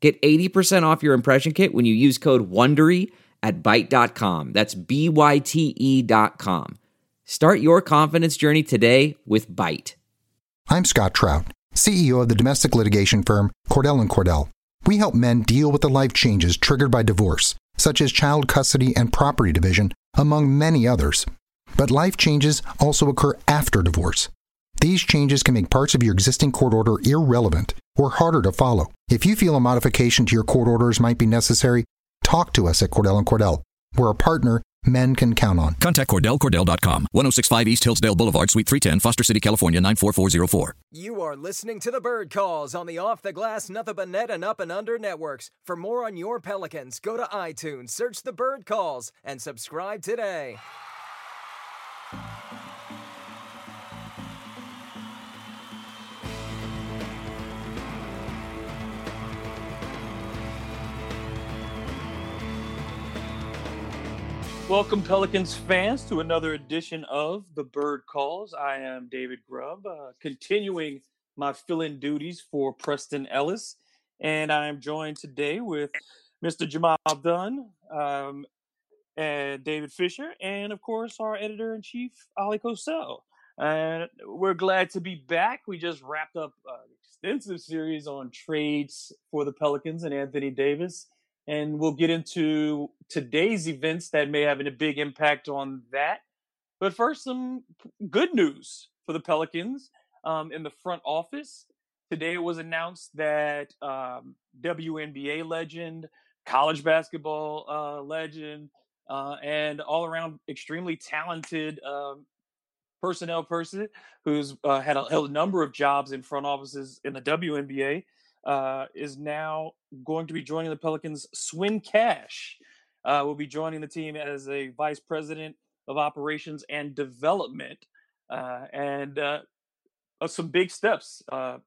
Get 80% off your impression kit when you use code WONDERY at Byte.com. That's B-Y-T-E dot com. Start your confidence journey today with Byte. I'm Scott Trout, CEO of the domestic litigation firm Cordell & Cordell. We help men deal with the life changes triggered by divorce, such as child custody and property division, among many others. But life changes also occur after divorce. These changes can make parts of your existing court order irrelevant or harder to follow. If you feel a modification to your court orders might be necessary, talk to us at Cordell & Cordell. We're a partner men can count on. Contact CordellCordell.com. 1065 East Hillsdale Boulevard, Suite 310, Foster City, California, 94404. You are listening to the Bird Calls on the Off the Glass, Nothing But Net, and Up and Under networks. For more on your Pelicans, go to iTunes, search the Bird Calls, and subscribe today. Welcome, Pelicans fans, to another edition of the Bird Calls. I am David Grubb, uh, continuing my fill in duties for Preston Ellis. And I'm joined today with Mr. Jamal Dunn um, and David Fisher, and of course, our editor in chief, Ali Kosel. And we're glad to be back. We just wrapped up an extensive series on trades for the Pelicans and Anthony Davis and we'll get into today's events that may have a big impact on that. But first, some good news for the Pelicans um, in the front office. Today it was announced that um, WNBA legend, college basketball uh, legend, uh, and all around extremely talented um, personnel person who's uh, had a, held a number of jobs in front offices in the WNBA uh, is now going to be joining the Pelicans. Swin Cash uh, will be joining the team as a vice president of operations and development, uh, and uh, uh, some big steps. Uh,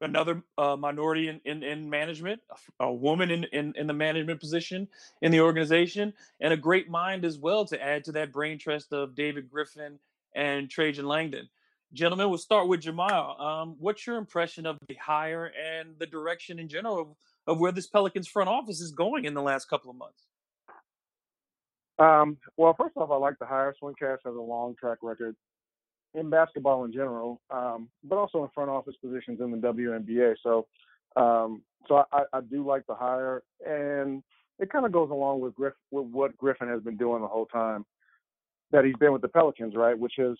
another minority in, in, in management, a, a woman in, in, in the management position in the organization, and a great mind as well to add to that brain trust of David Griffin and Trajan Langdon. Gentlemen, we'll start with Jamal. Um, what's your impression of the hire and the direction in general of, of where this Pelicans front office is going in the last couple of months? Um, well, first off, I like the hire. Swin Cash has a long track record in basketball in general, um, but also in front office positions in the WNBA. So, um, so I, I, do like the hire, and it kind of goes along with, Griff, with what Griffin has been doing the whole time that he's been with the Pelicans, right? Which is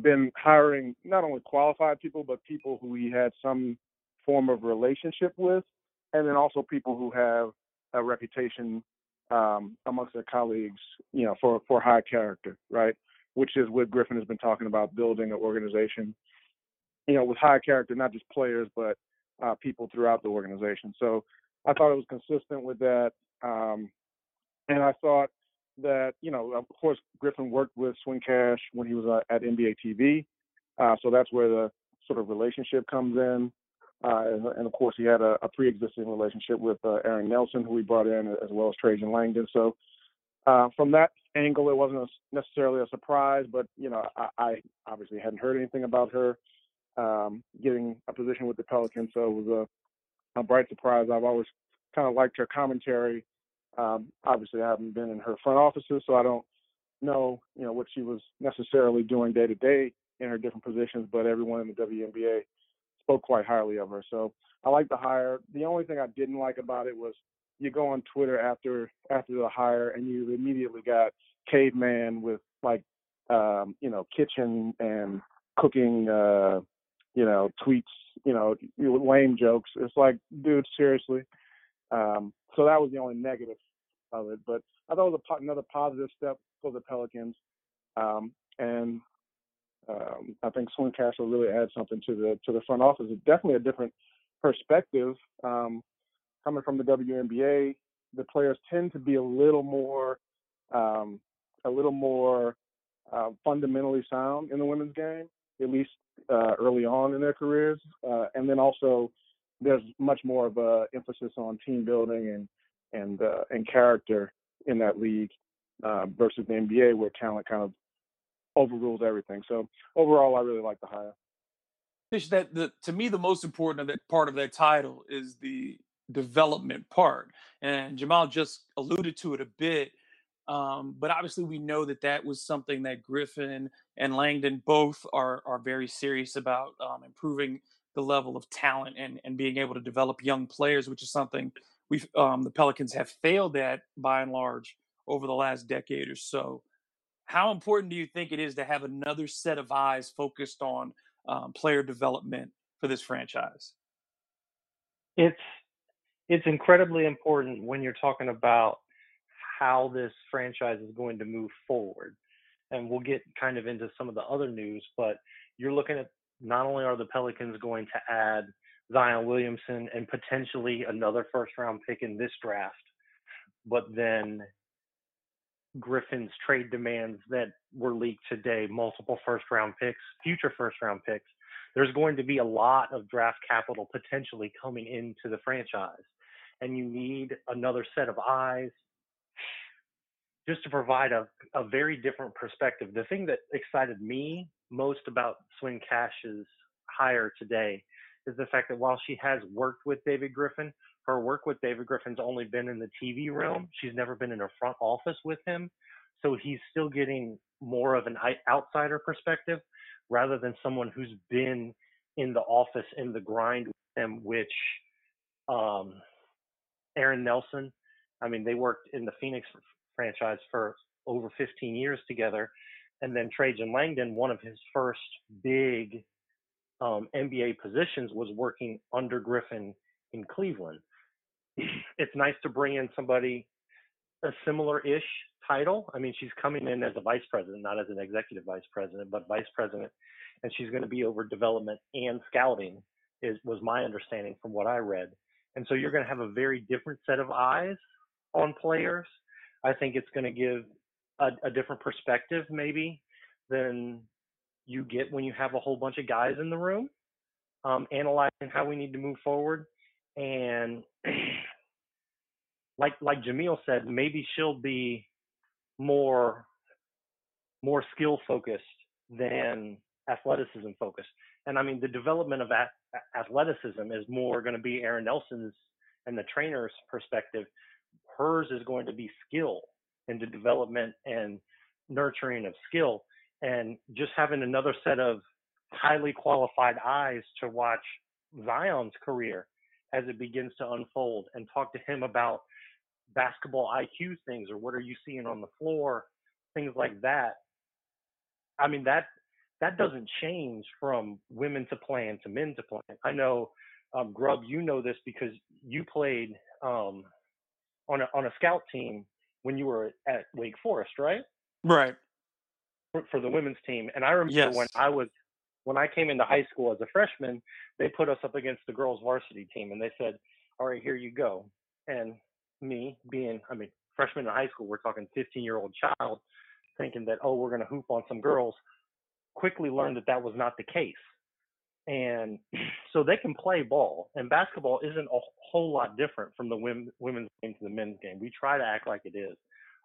been hiring not only qualified people, but people who he had some form of relationship with, and then also people who have a reputation um, amongst their colleagues, you know, for for high character, right? Which is what Griffin has been talking about, building an organization, you know, with high character, not just players, but uh, people throughout the organization. So I thought it was consistent with that, um, and I thought that you know, of course, Griffin worked with Swin Cash when he was uh, at NBA TV, uh, so that's where the sort of relationship comes in. Uh, and, of course, he had a, a pre-existing relationship with uh, Aaron Nelson, who he brought in, as well as Trajan Langdon. So uh, from that angle, it wasn't a, necessarily a surprise, but you know, I, I, obviously hadn't heard anything about her um, getting a position with the Pelicans, so it was a, a bright surprise. I've always kind of liked her commentary um, obviously, I haven't been in her front offices, so I don't know, you know, what she was necessarily doing day to day in her different positions. But everyone in the WNBA spoke quite highly of her. So I like the hire. The only thing I didn't like about it was you go on Twitter after after the hire and you immediately got caveman with like um, you know kitchen and cooking uh, you know tweets you know lame jokes. It's like dude seriously. Um, so that was the only negative of it. But I thought it was a, another positive step for the Pelicans, um, and um, I think Swin Cash will really add something to the to the front office. It's definitely a different perspective um, coming from the WNBA. the players tend to be a little more um, a little more uh, fundamentally sound in the women's game, at least uh, early on in their careers, uh, and then also there's much more of a emphasis on team building and and uh, and character in that league uh, versus the NBA, where talent kind of overrules everything. So overall, I really like the hire. Fish, that the to me the most important of that part of that title is the development part, and Jamal just alluded to it a bit. Um, but obviously, we know that that was something that Griffin and Langdon both are are very serious about um, improving the level of talent and and being able to develop young players, which is something we um, the Pelicans have failed at by and large over the last decade or so. How important do you think it is to have another set of eyes focused on um, player development for this franchise? It's it's incredibly important when you're talking about how this franchise is going to move forward. And we'll get kind of into some of the other news, but you're looking at not only are the Pelicans going to add Zion Williamson and potentially another first round pick in this draft, but then Griffin's trade demands that were leaked today, multiple first round picks, future first round picks. There's going to be a lot of draft capital potentially coming into the franchise. And you need another set of eyes just to provide a, a very different perspective. The thing that excited me most about Swin Cash's hire today is the fact that while she has worked with David Griffin, her work with David Griffin's only been in the TV realm. She's never been in a front office with him. So he's still getting more of an outsider perspective rather than someone who's been in the office in the grind with him, which um, Aaron Nelson, I mean, they worked in the Phoenix franchise for over 15 years together. And then Trajan Langdon, one of his first big um, NBA positions was working under Griffin in Cleveland. it's nice to bring in somebody a similar-ish title. I mean, she's coming in as a vice president, not as an executive vice president, but vice president, and she's going to be over development and scouting. Is was my understanding from what I read. And so you're going to have a very different set of eyes on players. I think it's going to give a, a different perspective, maybe, than you get when you have a whole bunch of guys in the room um, analyzing how we need to move forward. And like like Jamil said, maybe she'll be more more skill focused than athleticism focused. And I mean, the development of athleticism is more going to be Aaron Nelson's and the trainer's perspective. Hers is going to be skill and the development and nurturing of skill and just having another set of highly qualified eyes to watch Zion's career as it begins to unfold and talk to him about basketball IQ things or what are you seeing on the floor, things like that. I mean that that doesn't change from women to plan to men to plan. I know um, Grubb, you know this because you played um, on a on a scout team when you were at Wake Forest, right? Right for, the women's team. And I remember yes. when I was when I came into high school as a freshman, they put us up against the girls varsity team and they said, "All right, here you go." And me being, I mean, freshman in high school, we're talking 15 year old child, thinking that oh, we're going to hoop on some girls. Quickly learned that that was not the case. And so they can play ball, and basketball isn't a whole lot different from the women, women's game to the men's game. We try to act like it is.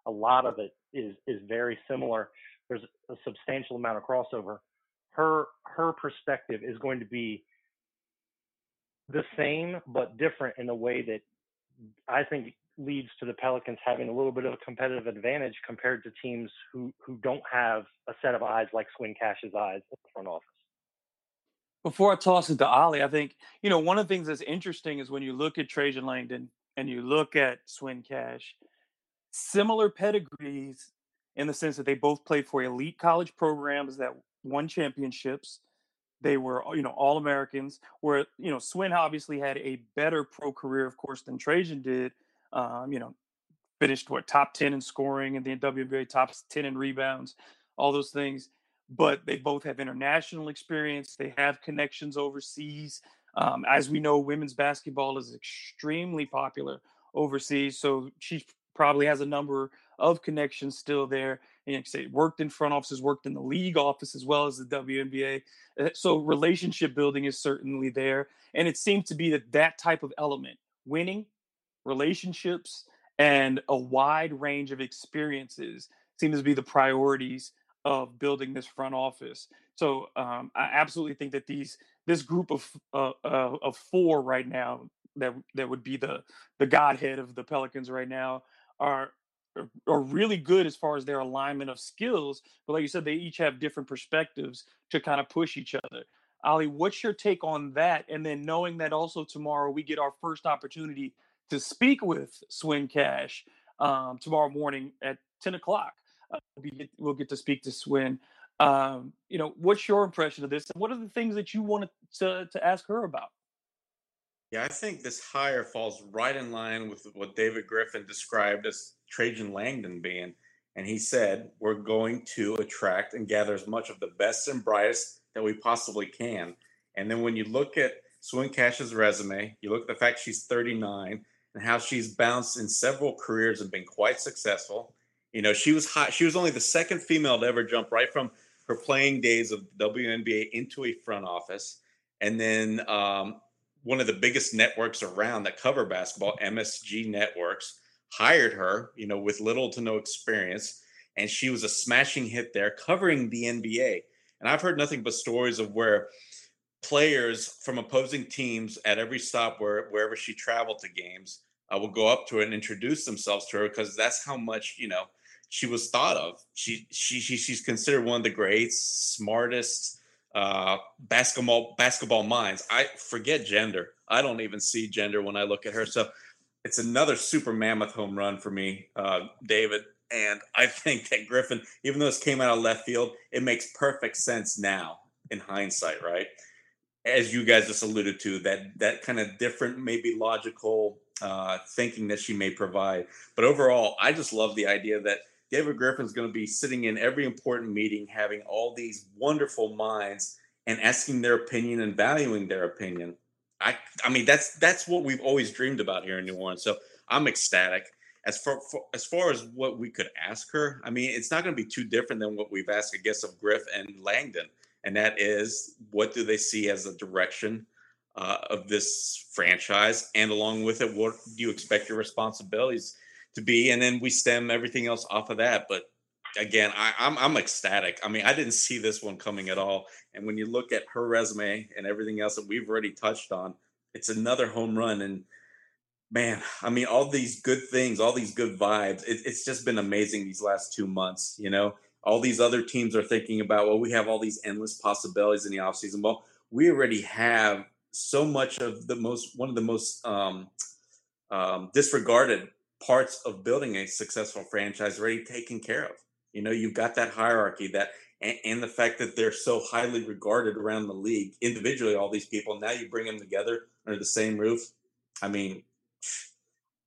A lot of it is is very similar there's a substantial amount of crossover. Her her perspective is going to be the same but different in a way that I think leads to the Pelicans having a little bit of a competitive advantage compared to teams who who don't have a set of eyes like Swin Cash's eyes in the front office. Before I toss it to Ollie, I think you know one of the things that's interesting is when you look at Trajan Langdon and you look at Swin Cash, similar pedigrees in the sense that they both played for elite college programs that won championships. They were, you know, all Americans. Where you know, Swin obviously had a better pro career, of course, than Trajan did. Um, you know, finished what top ten in scoring in the WNBA, top ten in rebounds, all those things. But they both have international experience. They have connections overseas. Um, as we know, women's basketball is extremely popular overseas, so she probably has a number of connections still there. And say worked in front offices, worked in the league office as well as the WNBA. Uh, so relationship building is certainly there, and it seems to be that that type of element, winning, relationships, and a wide range of experiences seems to be the priorities of building this front office. So um, I absolutely think that these this group of uh, uh, of four right now that that would be the the godhead of the Pelicans right now are are really good as far as their alignment of skills. But like you said, they each have different perspectives to kind of push each other. Ali, what's your take on that? And then knowing that also tomorrow we get our first opportunity to speak with Swin Cash um, tomorrow morning at 10 o'clock. We'll, get, we'll, get, to speak to Swin. Um, you know, what's your impression of this? And what are the things that you wanted to, to ask her about? Yeah, I think this hire falls right in line with what David Griffin described as Trajan Langdon being. And he said, We're going to attract and gather as much of the best and brightest that we possibly can. And then when you look at Swin Cash's resume, you look at the fact she's 39 and how she's bounced in several careers and been quite successful. You know, she was hot. She was only the second female to ever jump right from her playing days of WNBA into a front office. And then um, one of the biggest networks around that cover basketball, MSG Networks, hired her, you know, with little to no experience. And she was a smashing hit there covering the NBA. And I've heard nothing but stories of where players from opposing teams at every stop where wherever she traveled to games uh, will go up to her and introduce themselves to her because that's how much you know she was thought of. She she, she she's considered one of the greats, smartest uh, basketball basketball minds. I forget gender. I don't even see gender when I look at her. So it's another super mammoth home run for me, uh, David. And I think that Griffin, even though this came out of left field, it makes perfect sense now in hindsight, right? As you guys just alluded to, that that kind of different, maybe logical uh, thinking that she may provide. But overall, I just love the idea that David Griffin's going to be sitting in every important meeting, having all these wonderful minds and asking their opinion and valuing their opinion. I, I mean, that's that's what we've always dreamed about here in New Orleans. So I'm ecstatic. As far for, as far as what we could ask her, I mean, it's not going to be too different than what we've asked, I guess, of Griff and Langdon, and that is, what do they see as the direction uh, of this franchise, and along with it, what do you expect your responsibilities to be, and then we stem everything else off of that. But again, I, I'm I'm ecstatic. I mean, I didn't see this one coming at all. And when you look at her resume and everything else that we've already touched on, it's another home run. And man, I mean, all these good things, all these good vibes. It, it's just been amazing these last two months. You know, all these other teams are thinking about, well, we have all these endless possibilities in the offseason. Well, we already have so much of the most one of the most um, um, disregarded parts of building a successful franchise already taken care of. You know, you've got that hierarchy that and, and, the fact that they're so highly regarded around the league individually, all these people. Now you bring them together under the same roof. I mean,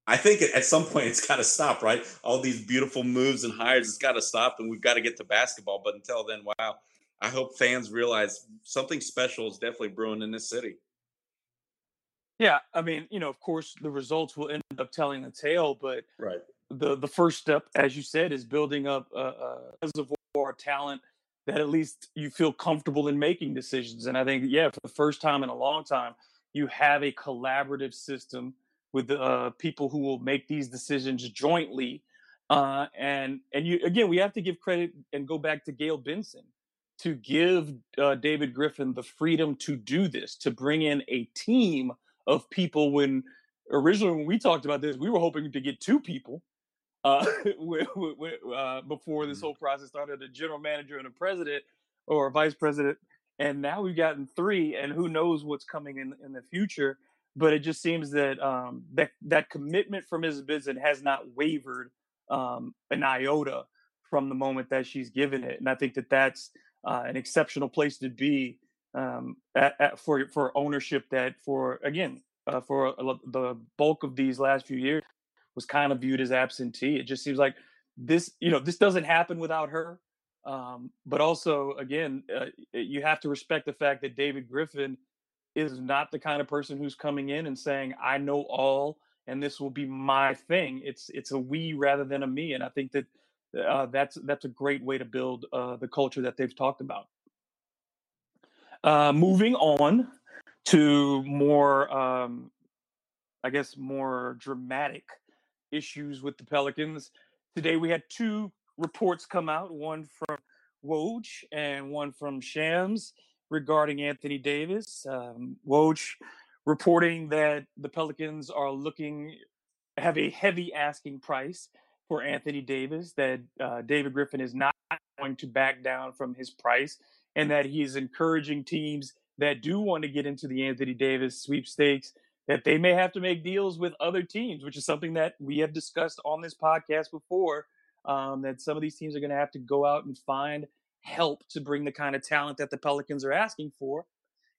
I think at some point it's got to stop, right? All these beautiful moves and hires, it's got to stop, and we've got to get to basketball. But until then, wow, I hope fans realize something special is definitely brewing in this city. Yeah, I mean, you know, of course, the results will end up telling the tale, but right. the the first step, as you said, is building up a, a reservoir of talent that at least you feel comfortable in making decisions. And I think, yeah, for the first time in a long time, you have a collaborative system with uh, people who will make these decisions jointly. Uh, and and you again, we have to give credit and go back to Gayle Benson to give uh, David Griffin the freedom to do this, to bring in a team of people when originally when we talked about this, we were hoping to get two people uh, uh, before this mm-hmm. whole process started a general manager and a president or a vice president. And now we've gotten three, and who knows what's coming in, in the future. But it just seems that um, that that commitment from Mrs. Benson has not wavered um, an iota from the moment that she's given it, and I think that that's uh, an exceptional place to be um, at, at, for for ownership that for again uh, for the bulk of these last few years was kind of viewed as absentee. It just seems like this you know this doesn't happen without her. Um, but also again, uh, you have to respect the fact that David Griffin is not the kind of person who's coming in and saying I know all and this will be my thing. It's it's a we rather than a me, and I think that uh, that's that's a great way to build uh, the culture that they've talked about. Uh, moving on to more, um, I guess, more dramatic issues with the Pelicans. Today we had two reports come out, one from Woj and one from Shams regarding Anthony Davis. Um, Woj reporting that the Pelicans are looking have a heavy asking price for Anthony Davis. That uh, David Griffin is not going to back down from his price, and that he is encouraging teams that do want to get into the Anthony Davis sweepstakes that they may have to make deals with other teams, which is something that we have discussed on this podcast before. Um, that some of these teams are going to have to go out and find help to bring the kind of talent that the Pelicans are asking for.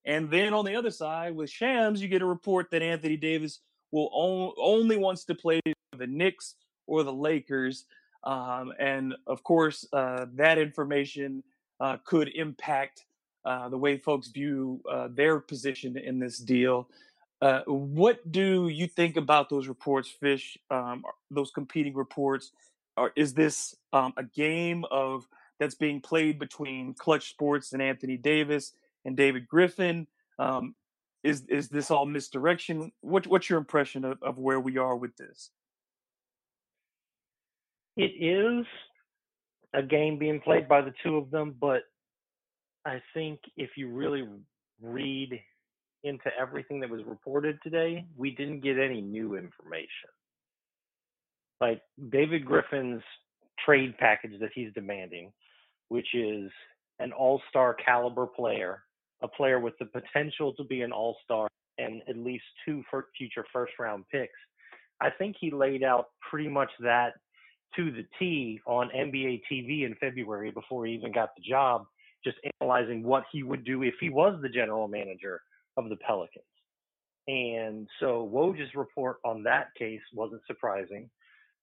And then on the other side, with Shams, you get a report that Anthony Davis will on, only wants to play the Knicks or the Lakers. Um, and of course, uh, that information uh, could impact uh, the way folks view uh, their position in this deal. Uh, what do you think about those reports, Fish? Um, those competing reports? Or is this um, a game of that's being played between Clutch Sports and Anthony Davis? and David Griffin. Um, is is this all misdirection? What what's your impression of, of where we are with this? It is a game being played by the two of them, but I think if you really read into everything that was reported today, we didn't get any new information. Like David Griffin's trade package that he's demanding, which is an all star caliber player a player with the potential to be an all star and at least two future first round picks. I think he laid out pretty much that to the T on NBA TV in February before he even got the job, just analyzing what he would do if he was the general manager of the Pelicans. And so Woj's report on that case wasn't surprising.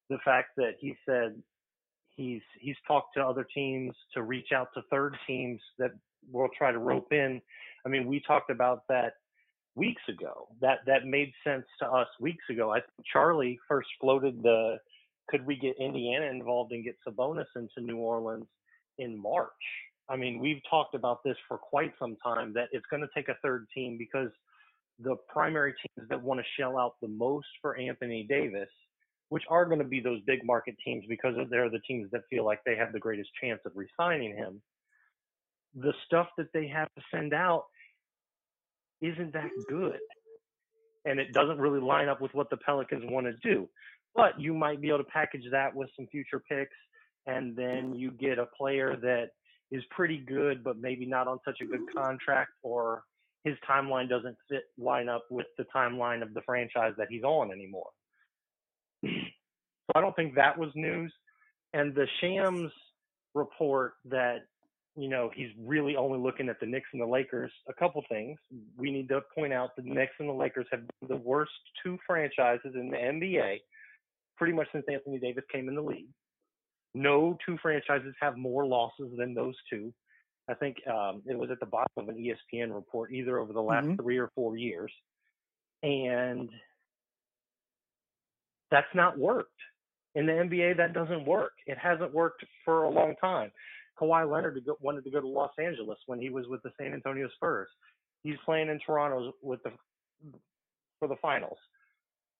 The fact that he said he's he's talked to other teams to reach out to third teams that we'll try to rope in. I mean, we talked about that weeks ago. That that made sense to us weeks ago. I think Charlie first floated the could we get Indiana involved and get Sabonis into New Orleans in March. I mean, we've talked about this for quite some time that it's going to take a third team because the primary teams that want to shell out the most for Anthony Davis, which are going to be those big market teams because they're the teams that feel like they have the greatest chance of re-signing him, the stuff that they have to send out isn't that good. And it doesn't really line up with what the Pelicans want to do. But you might be able to package that with some future picks, and then you get a player that is pretty good, but maybe not on such a good contract, or his timeline doesn't fit line up with the timeline of the franchise that he's on anymore. So I don't think that was news. And the Shams report that you know, he's really only looking at the Knicks and the Lakers. A couple things. We need to point out the Knicks and the Lakers have the worst two franchises in the NBA pretty much since Anthony Davis came in the league. No two franchises have more losses than those two. I think um, it was at the bottom of an ESPN report, either over the last mm-hmm. three or four years. And that's not worked. In the NBA, that doesn't work. It hasn't worked for a long time. Kawhi Leonard to go, wanted to go to Los Angeles when he was with the San Antonio Spurs. He's playing in Toronto with the for the finals.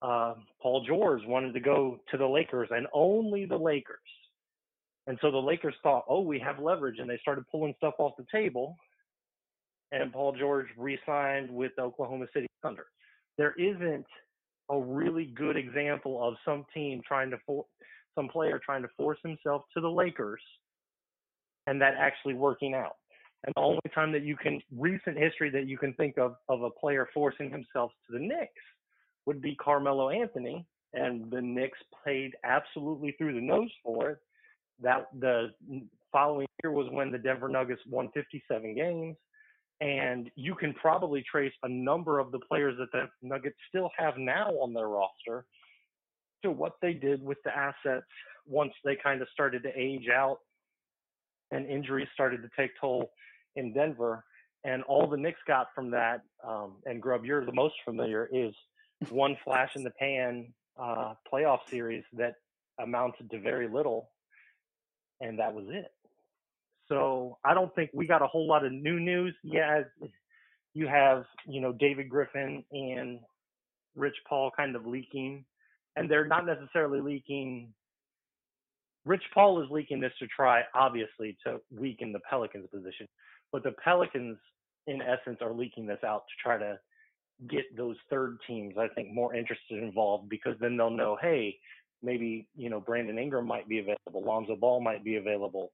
Uh, Paul George wanted to go to the Lakers and only the Lakers. And so the Lakers thought, oh, we have leverage, and they started pulling stuff off the table. And Paul George re-signed with Oklahoma City Thunder. There isn't a really good example of some team trying to for, some player trying to force himself to the Lakers and that actually working out. And the only time that you can recent history that you can think of of a player forcing himself to the Knicks would be Carmelo Anthony, and the Knicks played absolutely through the nose for it. That the following year was when the Denver Nuggets won 57 games, and you can probably trace a number of the players that the Nuggets still have now on their roster to what they did with the assets once they kind of started to age out and injuries started to take toll in Denver. And all the Knicks got from that, um, and Grubb, you're the most familiar, is one flash in the pan uh, playoff series that amounted to very little, and that was it. So I don't think we got a whole lot of new news. Yeah, you have you know David Griffin and Rich Paul kind of leaking, and they're not necessarily leaking. Rich Paul is leaking this to try, obviously, to weaken the Pelicans' position, but the Pelicans, in essence, are leaking this out to try to get those third teams, I think, more interested involved because then they'll know, hey, maybe you know Brandon Ingram might be available, Lonzo Ball might be available,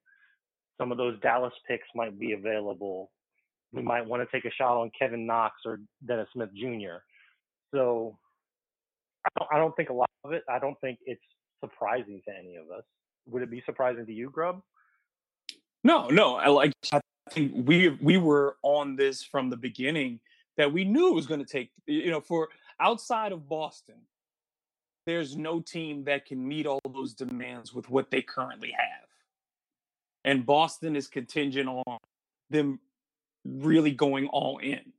some of those Dallas picks might be available. We hmm. might want to take a shot on Kevin Knox or Dennis Smith Jr. So I don't, I don't think a lot of it. I don't think it's surprising to any of us. Would it be surprising to you, Grubb? No, no. I like. I think we we were on this from the beginning that we knew it was going to take. You know, for outside of Boston, there's no team that can meet all those demands with what they currently have. And Boston is contingent on them really going all in.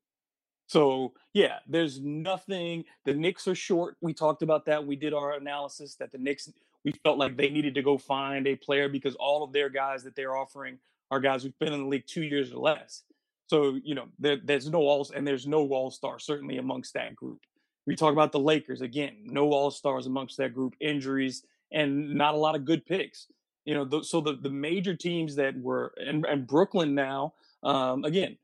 So yeah, there's nothing. The Knicks are short. We talked about that. We did our analysis that the Knicks we felt like they needed to go find a player because all of their guys that they're offering are guys who've been in the league two years or less. So you know there, there's no all and there's no all star certainly amongst that group. We talk about the Lakers again, no all stars amongst that group, injuries and not a lot of good picks. You know, the, so the the major teams that were and, and Brooklyn now um, again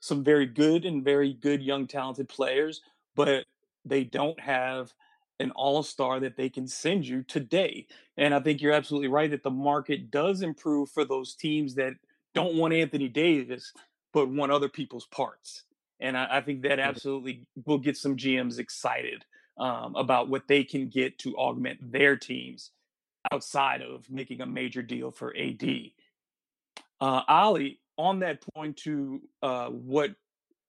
some very good and very good young talented players, but they don't have an all-star that they can send you today. And I think you're absolutely right that the market does improve for those teams that don't want Anthony Davis but want other people's parts. And I, I think that absolutely will get some GMs excited um, about what they can get to augment their teams outside of making a major deal for AD. Uh, Ali, on that point to uh, what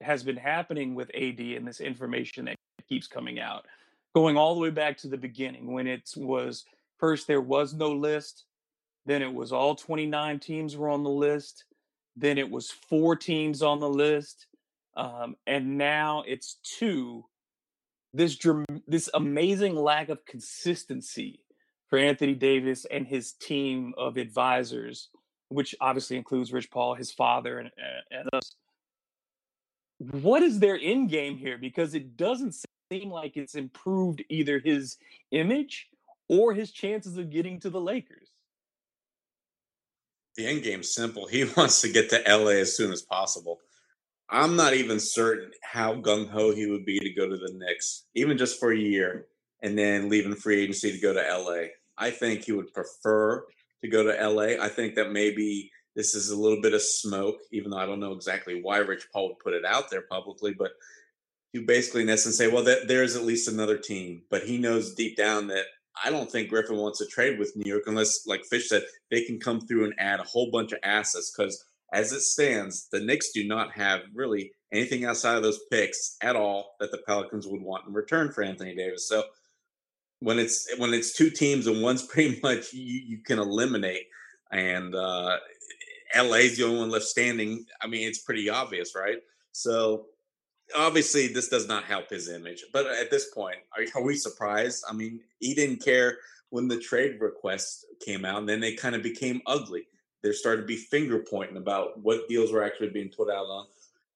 has been happening with AD and this information that keeps coming out, going all the way back to the beginning when it was first there was no list, then it was all 29 teams were on the list, then it was four teams on the list, um, and now it's two. This this amazing lack of consistency for Anthony Davis and his team of advisors which obviously includes Rich Paul, his father, and, and us. What is their end game here? Because it doesn't seem like it's improved either his image or his chances of getting to the Lakers. The end game's simple. He wants to get to LA as soon as possible. I'm not even certain how gung ho he would be to go to the Knicks, even just for a year, and then leaving free agency to go to LA. I think he would prefer to go to LA. I think that maybe this is a little bit of smoke, even though I don't know exactly why Rich Paul would put it out there publicly, but you basically in essence say, well, that there's at least another team. But he knows deep down that I don't think Griffin wants to trade with New York unless, like Fish said, they can come through and add a whole bunch of assets. Because as it stands, the Knicks do not have really anything outside of those picks at all that the Pelicans would want in return for Anthony Davis. So when it's when it's two teams and one's pretty much you, you can eliminate and uh LA's the only one left standing. I mean, it's pretty obvious, right? So obviously this does not help his image. But at this point, are, are we surprised? I mean, he didn't care when the trade request came out, and then they kind of became ugly. There started to be finger pointing about what deals were actually being put out on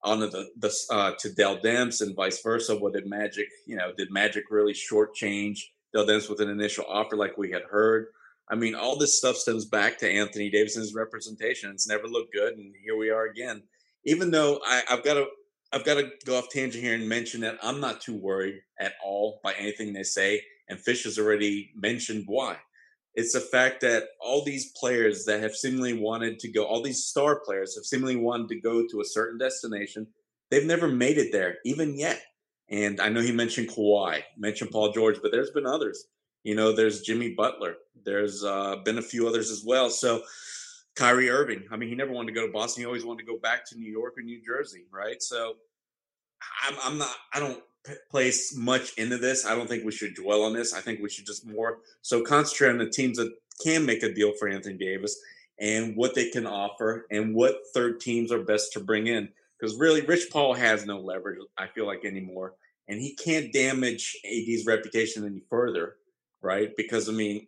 on the, the uh, to Dell Demps and vice versa. What did Magic, you know, did Magic really shortchange Dell Demps with an initial offer like we had heard. I mean, all this stuff stems back to Anthony Davison's representation. It's never looked good, and here we are again. Even though I, I've got to, I've got to go off tangent here and mention that I'm not too worried at all by anything they say, and Fish has already mentioned why. It's the fact that all these players that have seemingly wanted to go, all these star players have seemingly wanted to go to a certain destination. They've never made it there, even yet. And I know he mentioned Kawhi, mentioned Paul George, but there's been others. You know, there's Jimmy Butler. There's uh, been a few others as well. So Kyrie Irving. I mean, he never wanted to go to Boston. He always wanted to go back to New York or New Jersey, right? So I'm, I'm not. I don't place much into this. I don't think we should dwell on this. I think we should just more so concentrate on the teams that can make a deal for Anthony Davis and what they can offer and what third teams are best to bring in because really Rich Paul has no leverage. I feel like anymore. and he can't damage AD's reputation any further, right? Because I mean,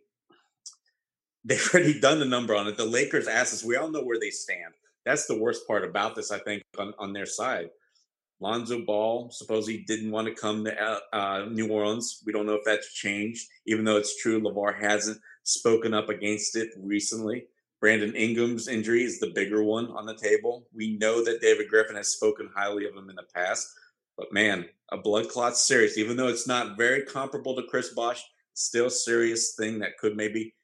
they've already done the number on it. The Lakers asked us, we all know where they stand. That's the worst part about this, I think, on, on their side. Lonzo Ball supposedly didn't want to come to uh, uh, New Orleans. We don't know if that's changed, even though it's true LaVar hasn't spoken up against it recently. Brandon Ingram's injury is the bigger one on the table. We know that David Griffin has spoken highly of him in the past, but man, a blood clot's serious. Even though it's not very comparable to Chris Bosh, still serious thing that could maybe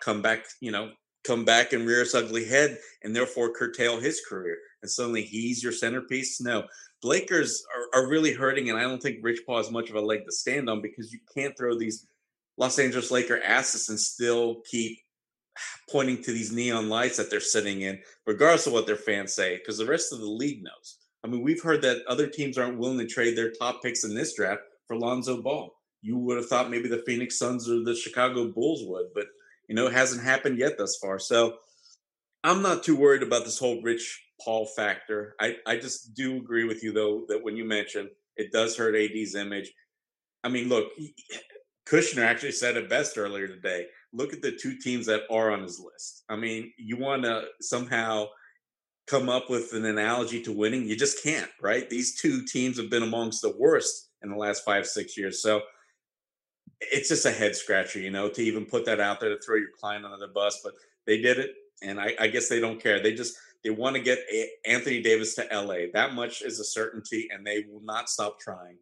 come back, you know, come back and rear its ugly head and therefore curtail his career. And suddenly he's your centerpiece. No, Lakers are, are really hurting, and I don't think Rich Paul has much of a leg to stand on because you can't throw these Los Angeles Laker assets and still keep pointing to these neon lights that they're sitting in, regardless of what their fans say, because the rest of the league knows. I mean, we've heard that other teams aren't willing to trade their top picks in this draft for Lonzo Ball. You would have thought maybe the Phoenix Suns or the Chicago Bulls would, but you know, it hasn't happened yet thus far. So I'm not too worried about this whole Rich Paul factor. I, I just do agree with you though that when you mentioned it does hurt AD's image. I mean, look, Kushner actually said it best earlier today. Look at the two teams that are on his list. I mean, you want to somehow come up with an analogy to winning, you just can't, right? These two teams have been amongst the worst in the last five, six years. So it's just a head scratcher, you know, to even put that out there to throw your client under the bus. But they did it, and I, I guess they don't care. They just they want to get Anthony Davis to LA. That much is a certainty, and they will not stop trying.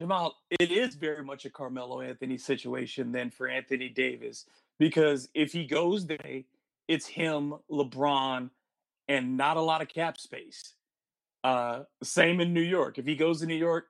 Jamal, it is very much a Carmelo Anthony situation then for Anthony Davis because if he goes there, it's him, LeBron, and not a lot of cap space. Uh, same in New York. If he goes to New York,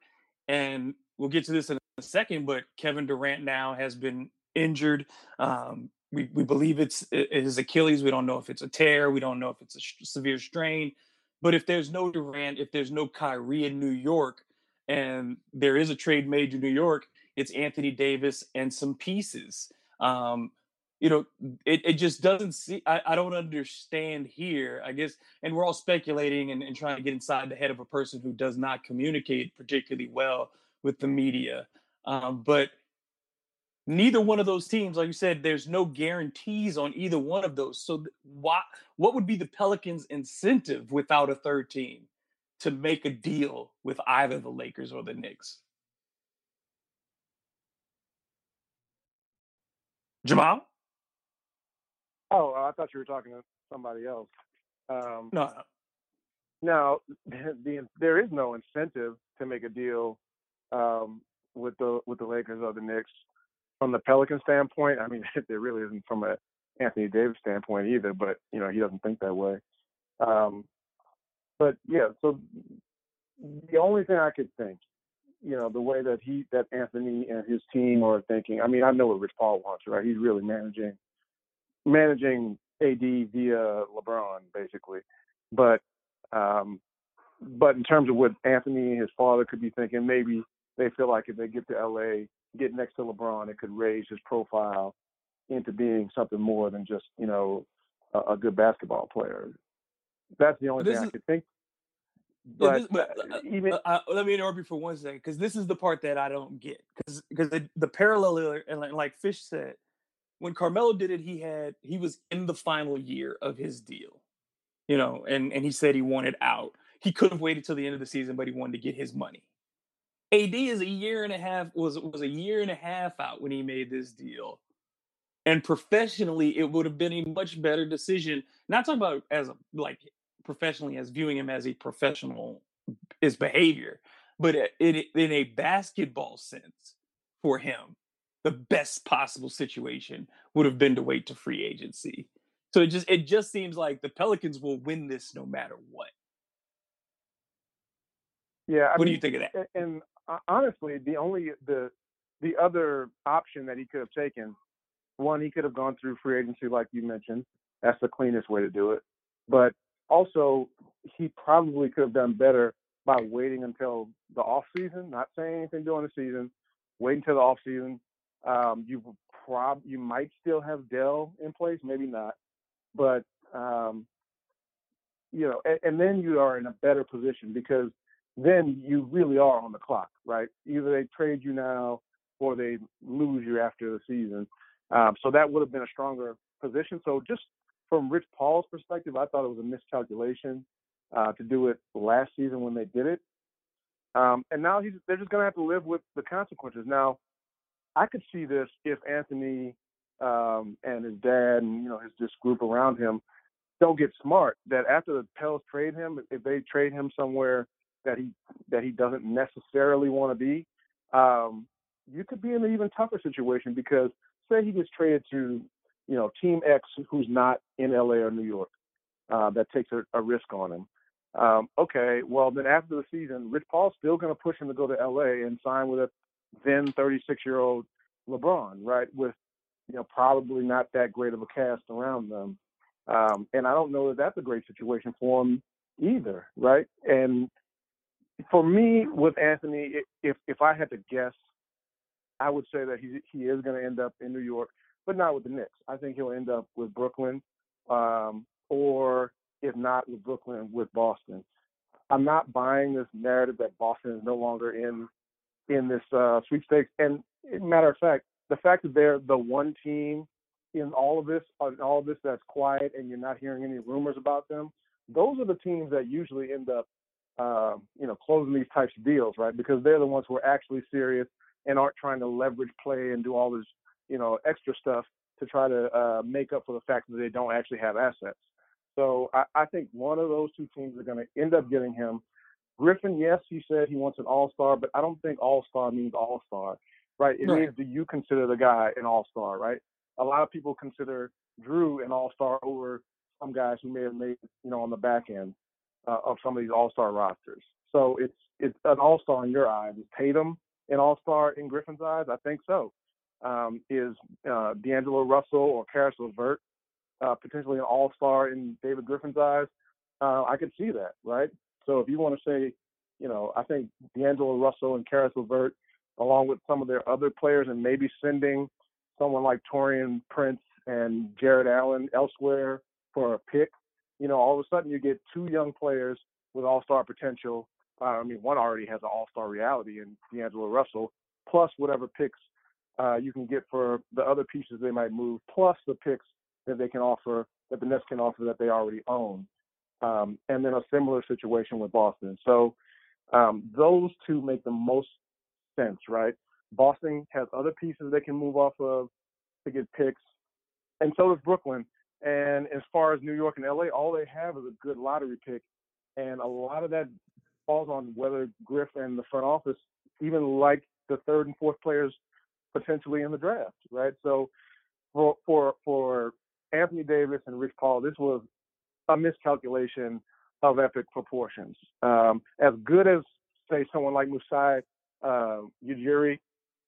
and we'll get to this in a second, but Kevin Durant now has been injured. Um, we, we believe it's his Achilles. We don't know if it's a tear. We don't know if it's a sh- severe strain. But if there's no Durant, if there's no Kyrie in New York, and there is a trade made to New York, it's Anthony Davis and some pieces. Um, you know, it, it just doesn't see. I, I don't understand here. I guess, and we're all speculating and, and trying to get inside the head of a person who does not communicate particularly well with the media. Um, but neither one of those teams, like you said, there's no guarantees on either one of those. So what what would be the Pelicans' incentive without a third team to make a deal with either the Lakers or the Knicks? Jamal? Oh, I thought you were talking to somebody else. Um, no. Now, the, there is no incentive to make a deal um, with the with the Lakers or the Knicks. From the Pelican standpoint, I mean, there really isn't from a Anthony Davis standpoint either. But you know, he doesn't think that way. Um, but yeah, so the only thing I could think, you know, the way that he that Anthony and his team are thinking. I mean, I know what Rich Paul wants, right? He's really managing managing AD via LeBron, basically. But um, but in terms of what Anthony and his father could be thinking, maybe they feel like if they get to LA, get next to LeBron, it could raise his profile into being something more than just you know a, a good basketball player. That's the only thing I could think. But, this, but uh, even uh, let me interrupt you for one second because this is the part that I don't get because because the, the parallel and like, like Fish said, when Carmelo did it, he had he was in the final year of his deal, you know, and and he said he wanted out. He could have waited till the end of the season, but he wanted to get his money. AD is a year and a half was was a year and a half out when he made this deal. And professionally, it would have been a much better decision. Not talking about as a, like professionally as viewing him as a professional his behavior, but in, in a basketball sense for him, the best possible situation would have been to wait to free agency. So it just it just seems like the Pelicans will win this no matter what. Yeah, I what mean, do you think of that? And honestly, the only the the other option that he could have taken, one, he could have gone through free agency like you mentioned. That's the cleanest way to do it. But also, he probably could have done better by waiting until the off season, not saying anything during the season. Wait until the off season. Um, you prob you might still have Dell in place, maybe not, but um, you know, and, and then you are in a better position because then you really are on the clock, right? Either they trade you now or they lose you after the season. Um, so that would have been a stronger position. So just from Rich Paul's perspective, I thought it was a miscalculation uh, to do it last season when they did it. Um, and now he's, they're just going to have to live with the consequences. Now, I could see this if Anthony um, and his dad and you know his this group around him don't get smart. That after the Pels trade him, if they trade him somewhere that he that he doesn't necessarily want to be, um, you could be in an even tougher situation because say he gets traded to you know Team X who's not in LA or New York, uh, that takes a, a risk on him. Um, okay, well then after the season, Rich Paul's still going to push him to go to LA and sign with a then 36 year old LeBron, right? With you know probably not that great of a cast around them, um, and I don't know that that's a great situation for him either, right? And for me, with Anthony, if if I had to guess, I would say that he he is going to end up in New York, but not with the Knicks. I think he'll end up with Brooklyn, um, or if not with Brooklyn, with Boston. I'm not buying this narrative that Boston is no longer in in this uh, sweepstakes. And matter of fact, the fact that they're the one team in all of this, in all of this that's quiet, and you're not hearing any rumors about them. Those are the teams that usually end up, uh, you know, closing these types of deals, right? Because they're the ones who are actually serious and aren't trying to leverage play and do all this, you know, extra stuff to try to uh, make up for the fact that they don't actually have assets. So I, I think one of those two teams are going to end up getting him. Griffin, yes, he said he wants an all star, but I don't think all star means all star, right? It right. means do you consider the guy an all star, right? A lot of people consider Drew an all star over some guys who may have made, you know, on the back end uh, of some of these all star rosters. So it's it's an all star in your eyes. Is Tatum an all star in Griffin's eyes? I think so. Um, is uh, D'Angelo Russell or Caris LeVert uh, potentially an all star in David Griffin's eyes? Uh, I could see that, right? So if you want to say, you know, I think D'Angelo Russell and Caris LeVert, along with some of their other players, and maybe sending someone like Taurean Prince and Jarrett Allen elsewhere for a pick, you know, all of a sudden you get two young players with all-star potential. Uh, I mean, one already has an all-star reality in D'Angelo Russell, plus whatever picks uh, you can get for the other pieces they might move, plus the picks that they can offer, that the Nets can offer that they already own um, and then a similar situation with Boston. So um, those two make the most sense, right? Boston has other pieces they can move off of to get picks, and so does Brooklyn. And as far as New York and LA, all they have is a good lottery pick, and a lot of that falls on whether Griff and the front office even like the third and fourth players potentially in the draft, right? So for for for Anthony Davis and Rich Paul, this was a miscalculation of epic proportions. Um, as good as say someone like Masai uh, Ujiri,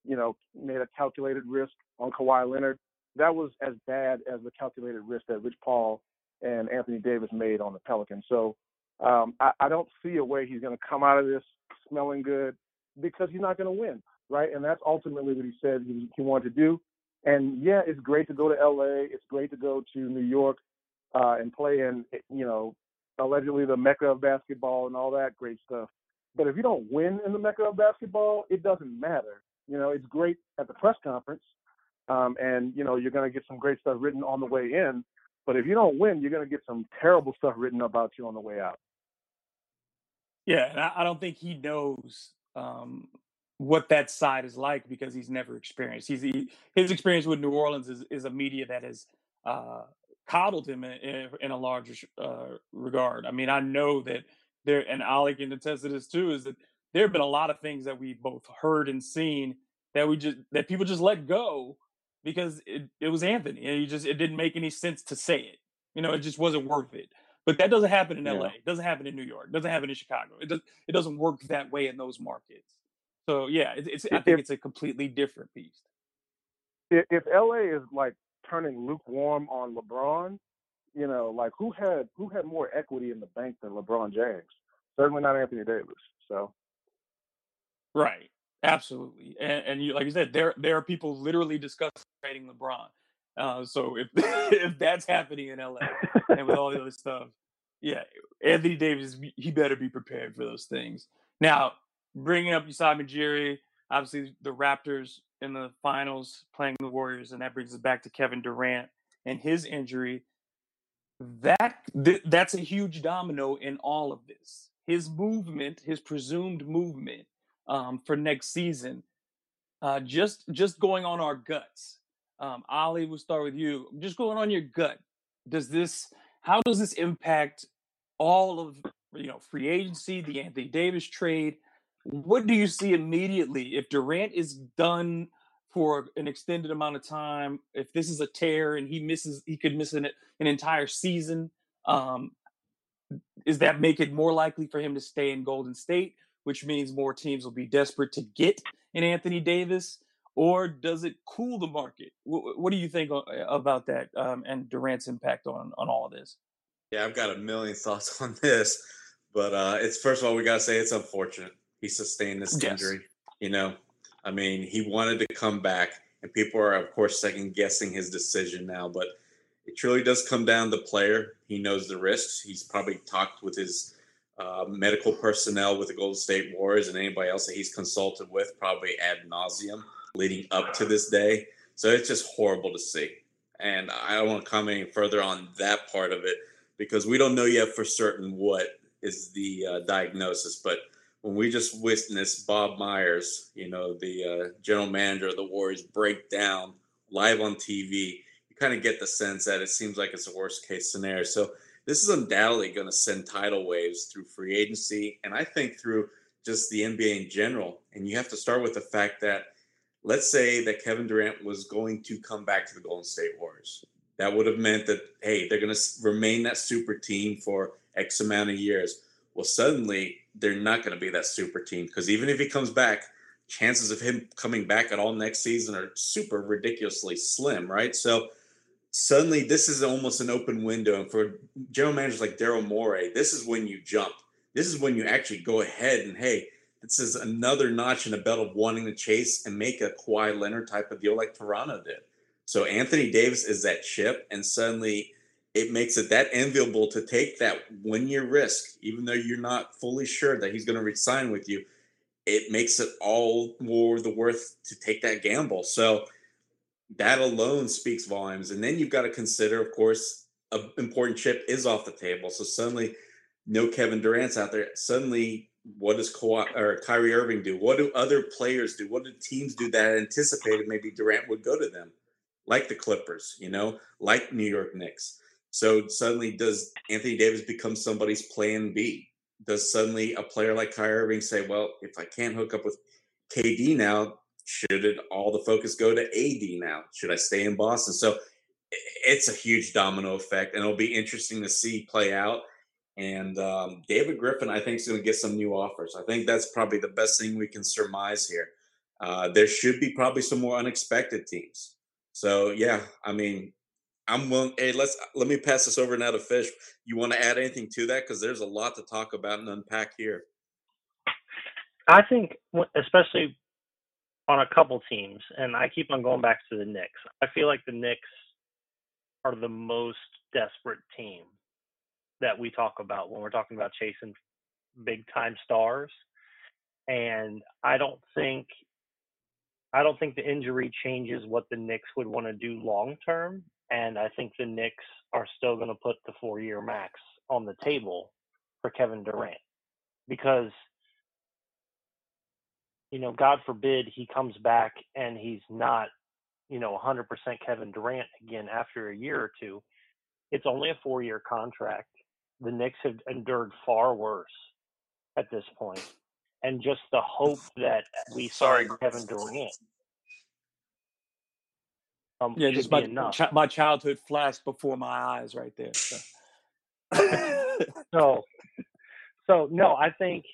you know, made a calculated risk on Kawhi Leonard, that was as bad as the calculated risk that Rich Paul and Anthony Davis made on the Pelicans. So um, I, I don't see a way he's going to come out of this smelling good because he's not going to win, right? And that's ultimately what he said he, he wanted to do. And yeah, it's great to go to LA. It's great to go to New York uh, and play in, you know, allegedly the mecca of basketball and all that great stuff. But if you don't win in the mecca of basketball, it doesn't matter. You know, it's great at the press conference, um, and you know you're going to get some great stuff written on the way in. But if you don't win, you're going to get some terrible stuff written about you on the way out. Yeah, and I don't think he knows um, what that side is like because he's never experienced. He's he, his experience with New Orleans is, is a media that is uh, coddled him in, in a larger uh, regard. I mean, I know that there, and Ali can attest to this too, is that there have been a lot of things that we both heard and seen that we just that people just let go because it, it was Anthony and you just it didn't make any sense to say it. You know, it just wasn't worth it. But that doesn't happen in yeah. LA. It doesn't happen in New York. It doesn't happen in Chicago. It does it doesn't work that way in those markets. So yeah, it, it's I think if, it's a completely different beast. If LA is like turning lukewarm on LeBron, you know, like who had who had more equity in the bank than LeBron James? Certainly not Anthony Davis. So, right, absolutely, and, and you like you said, there there are people literally discussing trading LeBron. Uh, so if if that's happening in LA and with all the other stuff, yeah, Anthony Davis, he better be prepared for those things. Now, bringing up Masai Ujiri, obviously the Raptors in the finals playing the Warriors, and that brings us back to Kevin Durant and his injury. That th- that's a huge domino in all of this. His movement, his presumed movement um, for next season, uh, just just going on our guts. Um, Ali, we'll start with you. Just going on your gut. Does this? How does this impact all of you know free agency, the Anthony Davis trade? What do you see immediately if Durant is done for an extended amount of time? If this is a tear and he misses, he could miss an, an entire season. Um, is that make it more likely for him to stay in Golden State, which means more teams will be desperate to get an Anthony Davis? Or does it cool the market? What, what do you think about that um, and Durant's impact on on all of this? Yeah, I've got a million thoughts on this, but uh, it's first of all we gotta say it's unfortunate he sustained this yes. injury. You know, I mean, he wanted to come back, and people are, of course, second guessing his decision now. But it truly does come down to the player. He knows the risks. He's probably talked with his uh, medical personnel with the Golden State Warriors and anybody else that he's consulted with, probably ad nauseum leading up to this day. So it's just horrible to see. And I don't want to comment any further on that part of it because we don't know yet for certain what is the uh, diagnosis. But when we just witnessed Bob Myers, you know, the uh, general manager of the Warriors, break down live on TV, you kind of get the sense that it seems like it's a worst case scenario. So this is undoubtedly going to send tidal waves through free agency, and I think through just the NBA in general. And you have to start with the fact that let's say that Kevin Durant was going to come back to the Golden State Warriors. That would have meant that hey, they're going to remain that super team for X amount of years. Well, suddenly they're not going to be that super team because even if he comes back, chances of him coming back at all next season are super ridiculously slim, right? So suddenly this is almost an open window. And for general managers like Daryl Morey, this is when you jump. This is when you actually go ahead and hey, this is another notch in the belt of wanting to chase and make a Kawhi Leonard type of deal like Toronto did. So Anthony Davis is that chip, and suddenly it makes it that enviable to take that one year risk, even though you're not fully sure that he's going to resign with you. It makes it all more the worth to take that gamble. So that alone speaks volumes. And then you've got to consider, of course, an important chip is off the table. So suddenly, no Kevin Durant's out there. Suddenly, what does Kawhi, or Kyrie Irving do? What do other players do? What do teams do that anticipated maybe Durant would go to them, like the Clippers, you know, like New York Knicks? So suddenly, does Anthony Davis become somebody's plan B? Does suddenly a player like Kyrie Irving say, "Well, if I can't hook up with KD now, should it all the focus go to AD now? Should I stay in Boston?" So it's a huge domino effect, and it'll be interesting to see play out. And um, David Griffin, I think, is going to get some new offers. I think that's probably the best thing we can surmise here. Uh, there should be probably some more unexpected teams. So yeah, I mean, I'm willing. Hey, let's let me pass this over now to Fish. You want to add anything to that? Because there's a lot to talk about and unpack here. I think, especially on a couple teams, and I keep on going back to the Knicks. I feel like the Knicks are the most desperate team that we talk about when we're talking about chasing big time stars. And I don't think I don't think the injury changes what the Knicks would want to do long term and I think the Knicks are still going to put the four year max on the table for Kevin Durant because, you know, God forbid he comes back and he's not, you know, 100% Kevin Durant again after a year or two. It's only a four year contract. The Knicks have endured far worse at this point. And just the hope that we saw Kevin Durant um, yeah, just my ch- my childhood flashed before my eyes right there. So. so, so no, I think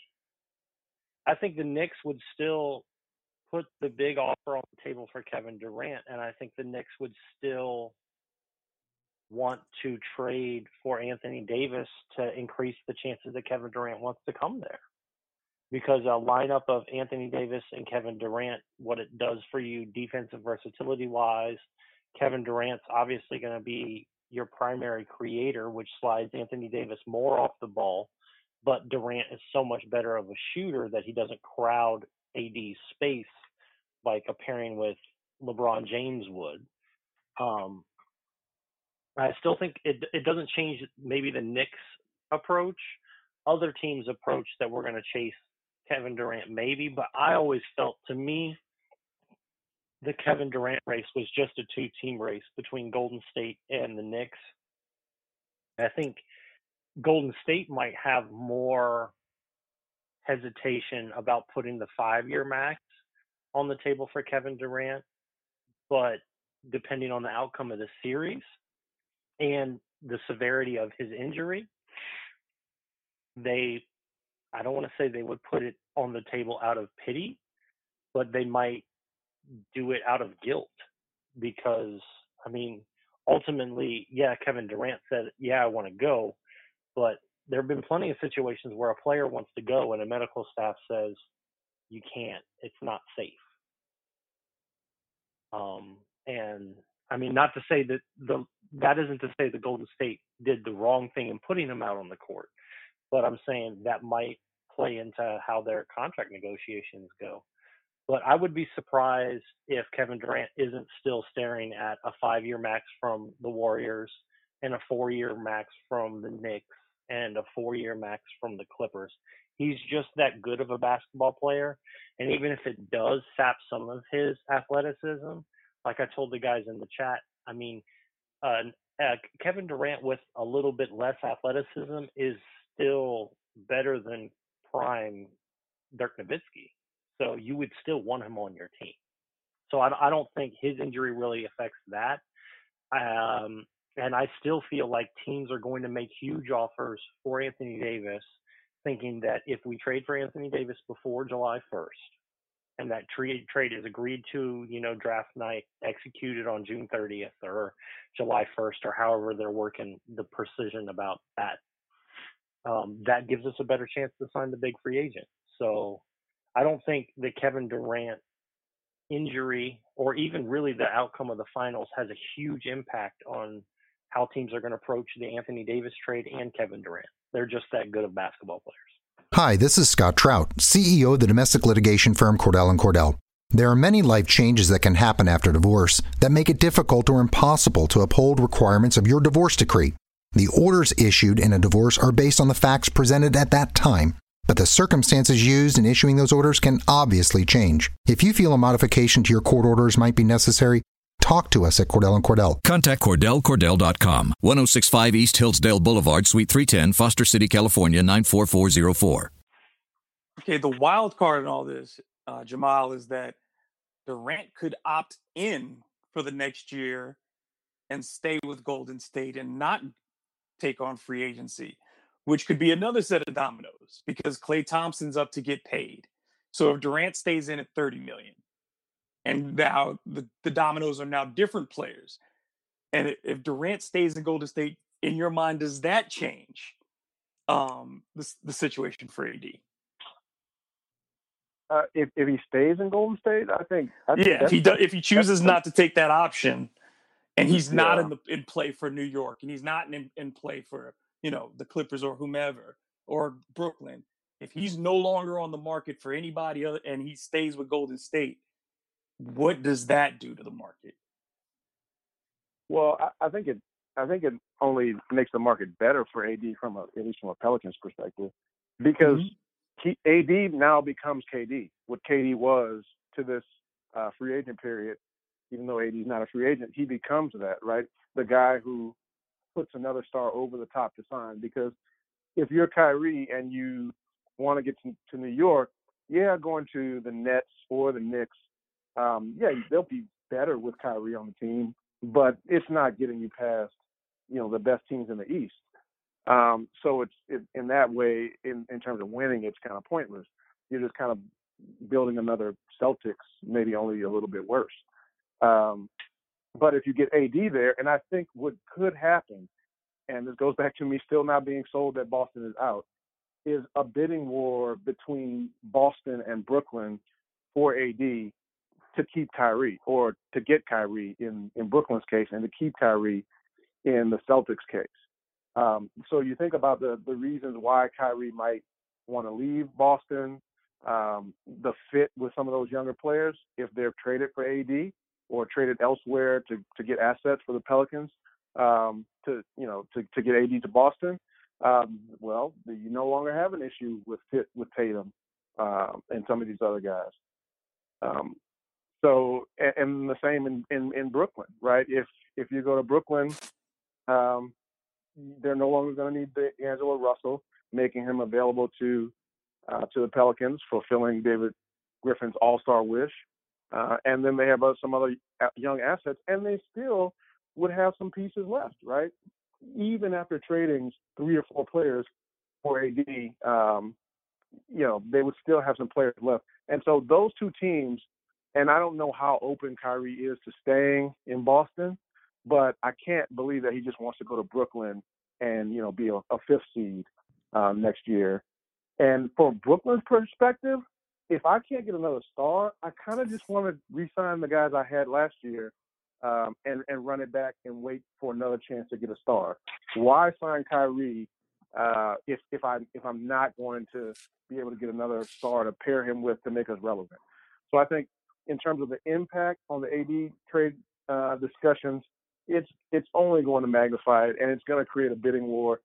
I think the Knicks would still put the big offer on the table for Kevin Durant, and I think the Knicks would still want to trade for Anthony Davis to increase the chances that Kevin Durant wants to come there. Because a lineup of Anthony Davis and Kevin Durant, what it does for you defensive versatility wise, Kevin Durant's obviously going to be your primary creator, which slides Anthony Davis more off the ball but Durant is so much better of a shooter that he doesn't crowd AD's space like a pairing with LeBron James would. Um, I still think it it doesn't change maybe the Knicks approach, other teams' approach that we're going to chase Kevin Durant maybe, but I always felt to me the Kevin Durant race was just a two team race between Golden State and the Knicks. I think Golden State might have more hesitation about putting the five year max on the table for Kevin Durant, but depending on the outcome of the series and the severity of his injury, they, I don't want to say they would put it on the table out of pity, but they might do it out of guilt because, I mean, ultimately, yeah, Kevin Durant said, yeah, I want to go, but there have been plenty of situations where a player wants to go and a medical staff says, you can't, it's not safe. Um, and I mean, not to say that the that isn't to say the Golden State did the wrong thing in putting him out on the court, but I'm saying that might play into how their contract negotiations go. But I would be surprised if Kevin Durant isn't still staring at a five year max from the Warriors and a four year max from the Knicks and a four year max from the Clippers. He's just that good of a basketball player. And even if it does sap some of his athleticism, like I told the guys in the chat, I mean, uh, uh, Kevin Durant with a little bit less athleticism is still better than prime Dirk Nowitzki. So you would still want him on your team. So I, I don't think his injury really affects that. Um, and I still feel like teams are going to make huge offers for Anthony Davis thinking that if we trade for Anthony Davis before July 1st, and that trade is agreed to, you know, draft night executed on June 30th or July 1st or however they're working the precision about that. Um, that gives us a better chance to sign the big free agent. So I don't think the Kevin Durant injury or even really the outcome of the finals has a huge impact on how teams are going to approach the Anthony Davis trade and Kevin Durant. They're just that good of basketball players. Hi, this is Scott Trout, CEO of the domestic litigation firm Cordell and Cordell. There are many life changes that can happen after divorce that make it difficult or impossible to uphold requirements of your divorce decree. The orders issued in a divorce are based on the facts presented at that time, but the circumstances used in issuing those orders can obviously change. If you feel a modification to your court orders might be necessary, talk to us at Cordell and Cordell. Contact CordellCordell.com, 1065 East Hillsdale Boulevard, Suite 310, Foster City, California, 94404. Okay, the wild card in all this, uh, Jamal, is that Durant could opt in for the next year and stay with Golden State and not take on free agency, which could be another set of dominoes because Klay Thompson's up to get paid. So if Durant stays in at 30 million, and now the, the dominoes are now different players. And if Durant stays in Golden State, in your mind, does that change um, the, the situation for AD? Uh, if if he stays in Golden State, I think. I think yeah, if he does, if he chooses not to take that option, and he's not Yeah. in the in play for New York, and he's not in in play for you know the Clippers or whomever or Brooklyn, if he's no longer on the market for anybody other, and he stays with Golden State, what does that do to the market? Well, I, I think it. I think it only makes the market better for AD from a, at least from a Pelicans perspective, because he, AD now becomes KD. What KD was to this uh, free agent period, even though AD is not a free agent, he becomes that right. The guy who puts another star over the top to sign. Because if you're Kyrie and you want to get to, to New York, yeah, going to the Nets or the Knicks, um, yeah, they'll be better with Kyrie on the team, but it's not getting you past, you know, the best teams in the East. Um, so it's it, in that way, in, in terms of winning, it's kind of pointless. You're just kind of building another Celtics, maybe only a little bit worse. Um, but if you get AD there, and I think what could happen, and this goes back to me still not being sold that Boston is out, is a bidding war between Boston and Brooklyn for AD to keep Kyrie or to get Kyrie in, in Brooklyn's case and to keep Kyrie in the Celtics case. Um, so you think about the the reasons why Kyrie might want to leave Boston, um, the fit with some of those younger players if they're traded for AD or traded elsewhere to to get assets for the Pelicans um, to you know to to get AD to Boston. Um, well, you no longer have an issue with fit with Tatum uh, and some of these other guys. Um, so and, the same in, in in Brooklyn, right? If if you go to Brooklyn, um, they're no longer going to need the Angelo Russell, making him available to uh, to the Pelicans, fulfilling David Griffin's All Star wish. Uh, and then they have uh, some other young assets, and they still would have some pieces left, right? Even after trading three or four players for AD, um, you know, they would still have some players left. And so those two teams, and I don't know how open Kyrie is to staying in Boston, but I can't believe that he just wants to go to Brooklyn and you know be a, a fifth seed um, next year. And from Brooklyn's perspective, if I can't get another star, I kind of just want to re-sign the guys I had last year um, and and run it back and wait for another chance to get a star. Why sign Kyrie uh, if if I if I'm not going to be able to get another star to pair him with to make us relevant? So I think in terms of the impact on the AD trade uh, discussions, it's it's only going to magnify it, and it's going to create a bidding war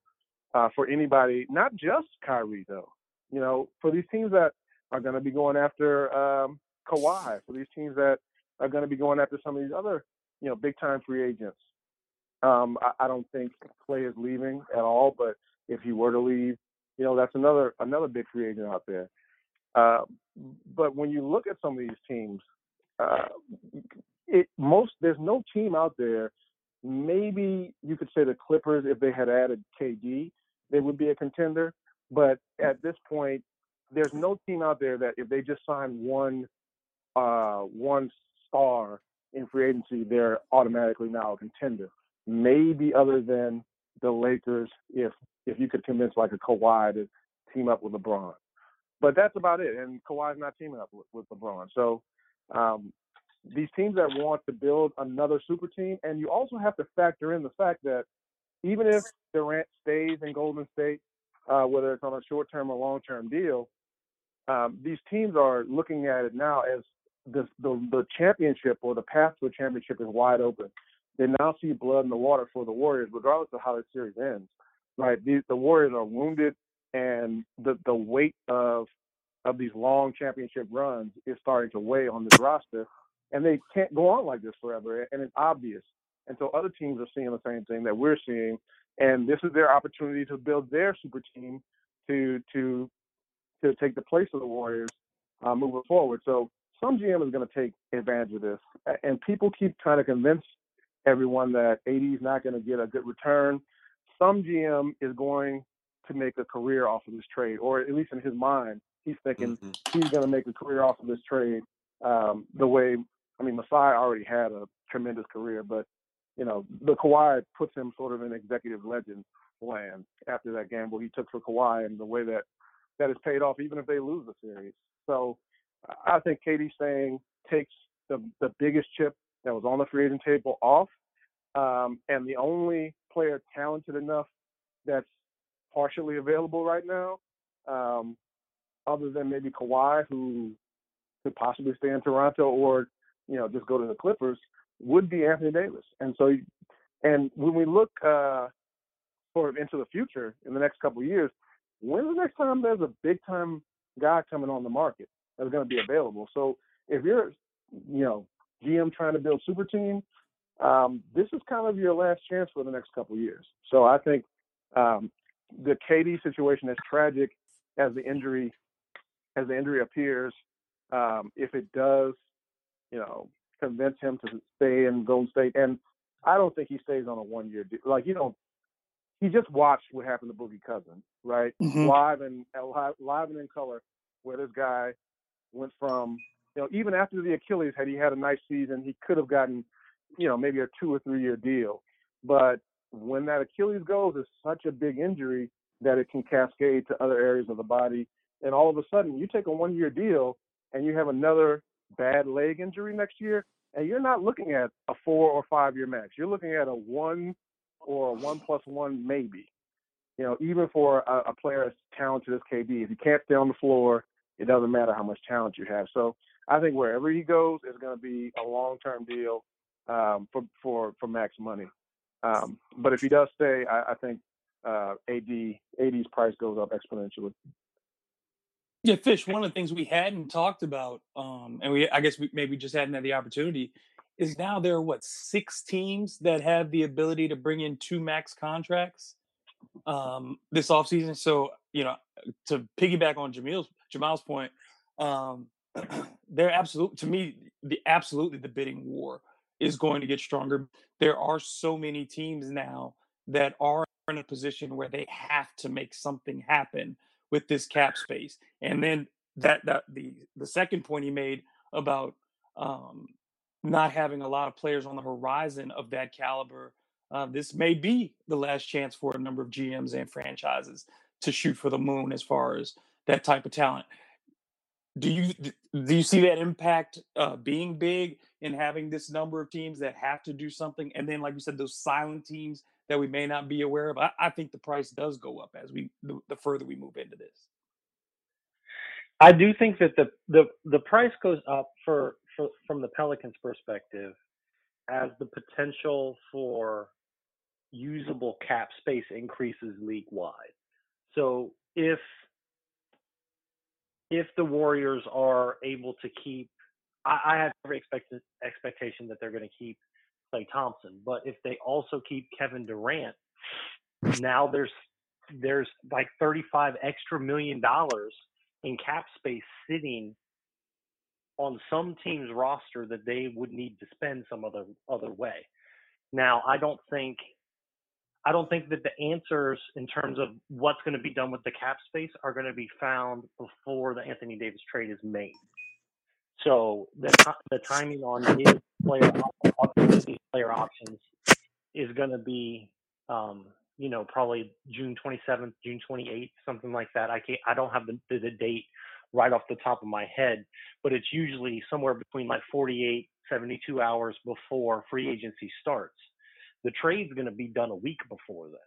uh, for anybody, not just Kyrie though. You know, for these teams that are going to be going after um, Kawhi, for these teams that are going to be going after some of these other, you know, big time free agents. Um, I, I don't think Klay is leaving at all, but if he were to leave, you know, that's another another big free agent out there. Uh, but when you look at some of these teams, uh, it most there's no team out there maybe you could say the Clippers, if they had added KD, they would be a contender. But at this point, there's no team out there that if they just sign one uh, one star in free agency, they're automatically now a contender. Maybe other than the Lakers, if if you could convince like a Kawhi to team up with LeBron. But that's about it. And Kawhi's not teaming up with, with LeBron. So um, these teams that want to build another super team, and you also have to factor in the fact that even if Durant stays in Golden State, uh, whether it's on a short term or long term deal, um, these teams are looking at it now as the, the the championship or the path to a championship is wide open. They now see blood in the water for the Warriors, regardless of how the series ends. Right, the, the Warriors are wounded, and the the weight of of these long championship runs is starting to weigh on this roster and they can't go on like this forever, and it's obvious. And so other teams are seeing the same thing that we're seeing, and this is their opportunity to build their super team to to to take the place of the Warriors uh, moving forward. So some GM is going to take advantage of this, and people keep trying to convince everyone that AD is not going to get a good return. Some GM is going to make a career off of this trade, or at least in his mind, he's thinking mm-hmm. he's going to make a career off of this trade um, the way I mean, Masai already had a tremendous career, but you know, the Kawhi puts him sort of in executive legend land after that gamble he took for Kawhi and the way that that is paid off, even if they lose the series. So I think KD saying takes the the biggest chip that was on the free agent table off, um, and the only player talented enough that's partially available right now, um, other than maybe Kawhi, who could possibly stay in Toronto or you know, just go to the Clippers, would be Anthony Davis. And so, and when we look uh, sort of into the future in the next couple of years, when's the next time there's a big time guy coming on the market that's going to be available? So if you're, you know, GM trying to build super team, um, this is kind of your last chance for the next couple of years. So I think um, the KD situation, as tragic as the injury as the injury appears, um, if it does you know, convince him to stay in Golden State. And I don't think he stays on a one year deal. Like you don't. He just watched what happened to Boogie Cousins, right? Mm-hmm. Live and live, live and in color, where this guy went from, you know, even after the Achilles, had he had a nice season, he could have gotten, you know, maybe a two or three year deal. But when that Achilles goes, it's such a big injury that it can cascade to other areas of the body. And all of a sudden, you take a one year deal and you have another bad leg injury next year, and you're not looking at a four or five year max. You're looking at a one or a one plus one maybe. you know, even for a, a player as talented as KD, if you can't stay on the floor, it doesn't matter how much talent you have. So I think wherever he goes is going to be a long-term deal um, for for for max money. Um, but if he does stay, I, I think uh, AD AD's price goes up exponentially. Yeah, Fish. One of the things we hadn't talked about, um, and we I guess we maybe just hadn't had the opportunity, is now there are what six teams that have the ability to bring in two max contracts um, this offseason. So you know, to piggyback on Jamil's Jamal's point, um, they're absolute to me the absolutely the bidding war is going to get stronger. There are so many teams now that are in a position where they have to make something happen with this cap space. And then that that the the second point he made about um, not having a lot of players on the horizon of that caliber, uh, this may be the last chance for a number of GMs and franchises to shoot for the moon as far as that type of talent. Do you do you see that impact uh, being big in having this number of teams that have to do something, and then like you said, those silent teams that we may not be aware of? I, I think the price does go up as we the, the further we move into this. I do think that the the the price goes up for, for from the Pelicans' perspective as the potential for usable cap space increases league wide. So if if the Warriors are able to keep, I, I have every expect, expectation that they're going to keep Klay Thompson, but if they also keep Kevin Durant, now there's there's like 35 extra million dollars in cap space sitting on some team's roster that they would need to spend some other other way. Now, I don't think I don't think that the answers in terms of what's going to be done with the cap space are going to be found before the Anthony Davis trade is made. So the the timing on his player player options is going to be, um, you know, probably June 27th, June 28th, something like that. I can't, I don't have the, the date right off the top of my head, but it's usually somewhere between like 48, 72 hours before free agency starts. The trade's going to be done a week before that.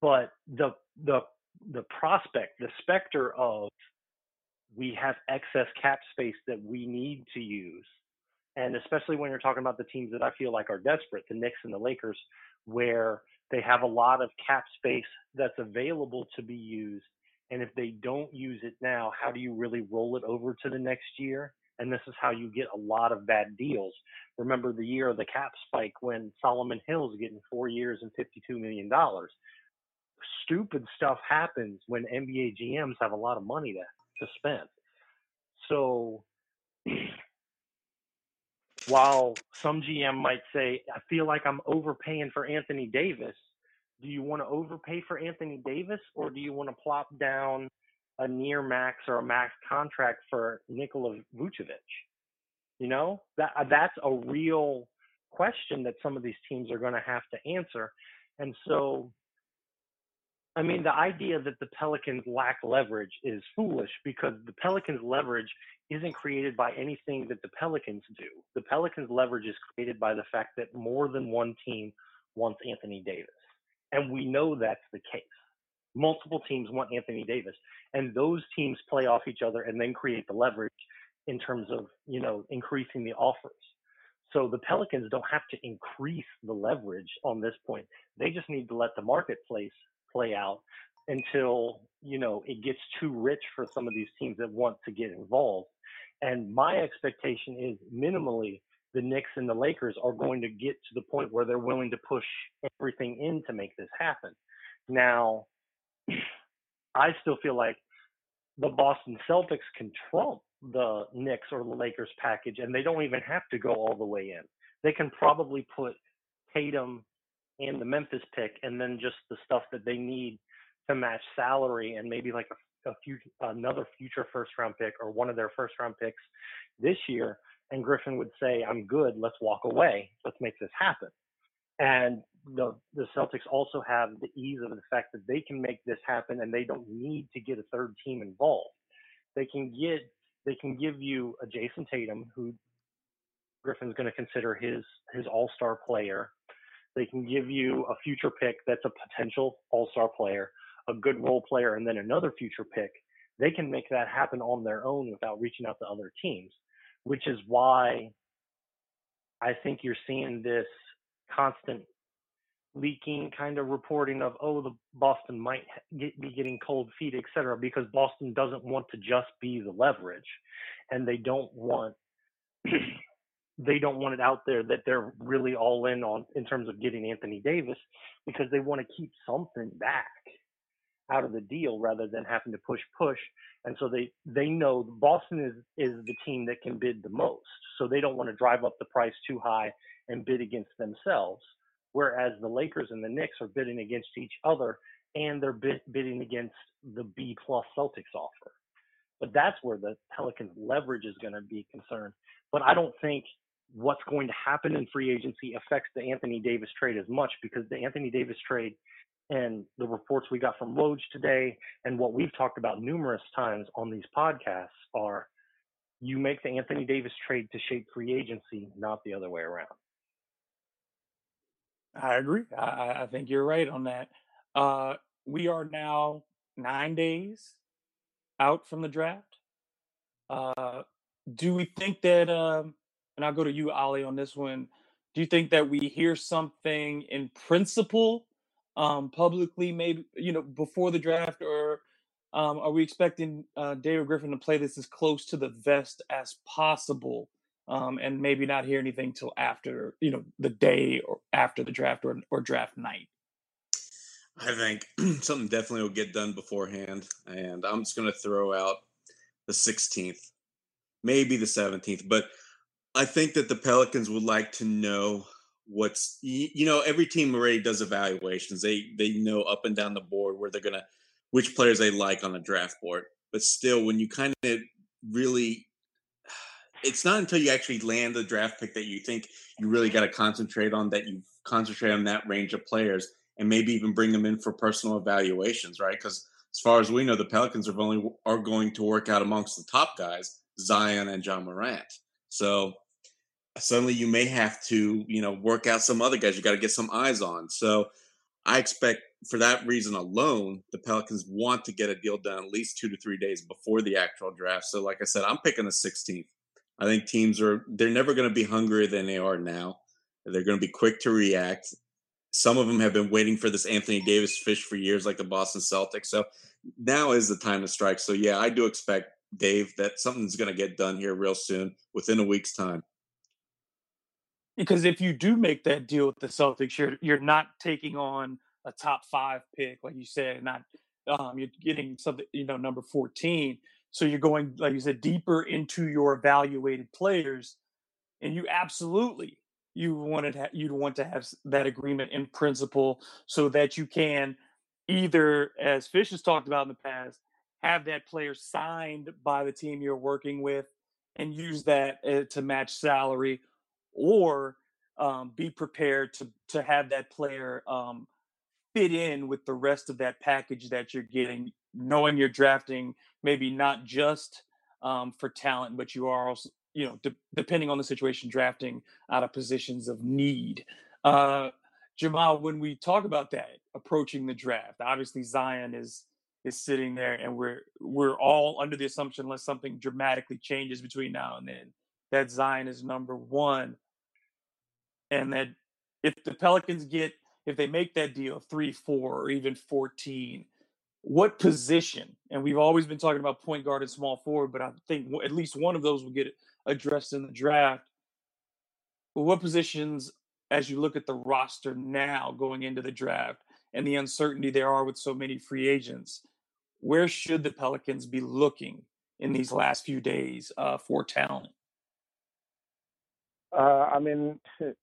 But the the the prospect, the specter of we have excess cap space that we need to use, and especially when you're talking about the teams that I feel like are desperate, the Knicks and the Lakers, where they have a lot of cap space that's available to be used. And if they don't use it now, how do you really roll it over to the next year? and this is how you get a lot of bad deals. Remember the year of the cap spike when Solomon Hill's getting four years and $52 million. Stupid stuff happens when NBA GMs have a lot of money to, to spend. So while some GM might say, I feel like I'm overpaying for Anthony Davis, do you want to overpay for Anthony Davis or do you want to plop down a near max or a max contract for Nikola Vucevic? You know, that uh, that's a real question that some of these teams are going to have to answer. And so, I mean, the idea that the Pelicans lack leverage is foolish because the Pelicans' leverage isn't created by anything that the Pelicans do. The Pelicans' leverage is created by the fact that more than one team wants Anthony Davis. And we know that's the case multiple teams want Anthony Davis, and those teams play off each other and then create the leverage in terms of you know increasing the offers. So the Pelicans don't have to increase the leverage on this point. They just need to let the marketplace play out until you know it gets too rich for some of these teams that want to get involved. And my expectation is minimally the Knicks and the Lakers are going to get to the point where they're willing to push everything in to make this happen. Now, I still feel like the Boston Celtics can trump the Knicks or the Lakers package, and they don't even have to go all the way in. They can probably put Tatum and the Memphis pick, and then just the stuff that they need to match salary, and maybe like a, a few another future first round pick or one of their first round picks this year. And Griffin would say, "I'm good. Let's walk away. Let's make this happen." And the the Celtics also have the ease of the fact that they can make this happen and they don't need to get a third team involved. They can get they can give you a Jayson Tatum who Griffin's going to consider his his all-star player. They can give you a future pick that's a potential all star player, a good role player, and then another future pick. They can make that happen on their own without reaching out to other teams, which is why I think you're seeing this constant leaking kind of reporting of oh the Boston might get, be getting cold feet et cetera because Boston doesn't want to just be the leverage and they don't want they don't want it out there that they're really all in on in terms of getting Anthony Davis because they want to keep something back out of the deal rather than having to push push. And so they they know Boston is is the team that can bid the most. So they don't want to drive up the price too high and bid against themselves whereas the Lakers and the Knicks are bidding against each other and they're bid, bidding against the B plus Celtics offer. But that's where the Pelicans leverage is going to be concerned. But I don't think what's going to happen in free agency affects the Anthony Davis trade as much because the Anthony Davis trade and the reports we got from Woj today and what we've talked about numerous times on these podcasts are you make the Anthony Davis trade to shape free agency, not the other way around. I agree. I, I think you're right on that. Uh, we are now nine days out from the draft. Uh, do we think that, um, and I'll go to you, Ali, on this one. Do you think that we hear something in principle um, publicly, maybe you know before the draft, or um, are we expecting uh, David Griffin to play this as close to the vest as possible, um, and maybe not hear anything till after you know the day or after the draft or, or draft night? I think something definitely will get done beforehand, and I'm just going to throw out the 16th, maybe the 17th, but I think that the Pelicans would like to know what's you know every team already does evaluations. They they know up and down the board where they're gonna which players they like on the draft board. But still when you kind of really it's not until you actually land the draft pick that you think you really got to concentrate on that you concentrate on that range of players and maybe even bring them in for personal evaluations right? Because as far as we know the pelicans are only are going to work out amongst the top guys zion and Ja Morant. So suddenly you may have to, you know, work out some other guys you got to get some eyes on. So I expect for that reason alone, the Pelicans want to get a deal done at least two to three days before the actual draft. So, like I said, I'm picking the 16th. I think teams are, they're never going to be hungrier than they are now. They're going to be quick to react. Some of them have been waiting for this Anthony Davis fish for years, like the Boston Celtics. So now is the time to strike. So, yeah, I do expect, Dave, that something's going to get done here real soon within a week's time. Because if you do make that deal with the Celtics, you're you're not taking on a top five pick, like you said, not um, you're getting something, you know, number 14. So you're going, like you said, deeper into your evaluated players. And you absolutely you wanted ha- you'd want to have that agreement in principle so that you can either, as Fish has talked about in the past, have that player signed by the team you're working with and use that uh, to match salary or um, be prepared to to have that player um, fit in with the rest of that package that you're getting, knowing you're drafting maybe not just um, for talent, but you are also, you know, de- depending on the situation, drafting out of positions of need. Uh, Jamal, when we talk about that approaching the draft, obviously Zion is is sitting there, and we're we're all under the assumption unless something dramatically changes between now and then that Zion is number one and that if the Pelicans get if they make that deal three, four, or even fourteen, what position? And we've always been talking about point guard and small forward, but I think at least one of those will get addressed in the draft. But what positions, as you look at the roster now going into the draft and the uncertainty there are with so many free agents, where should the Pelicans be looking in these last few days uh, for talent? Uh, I mean,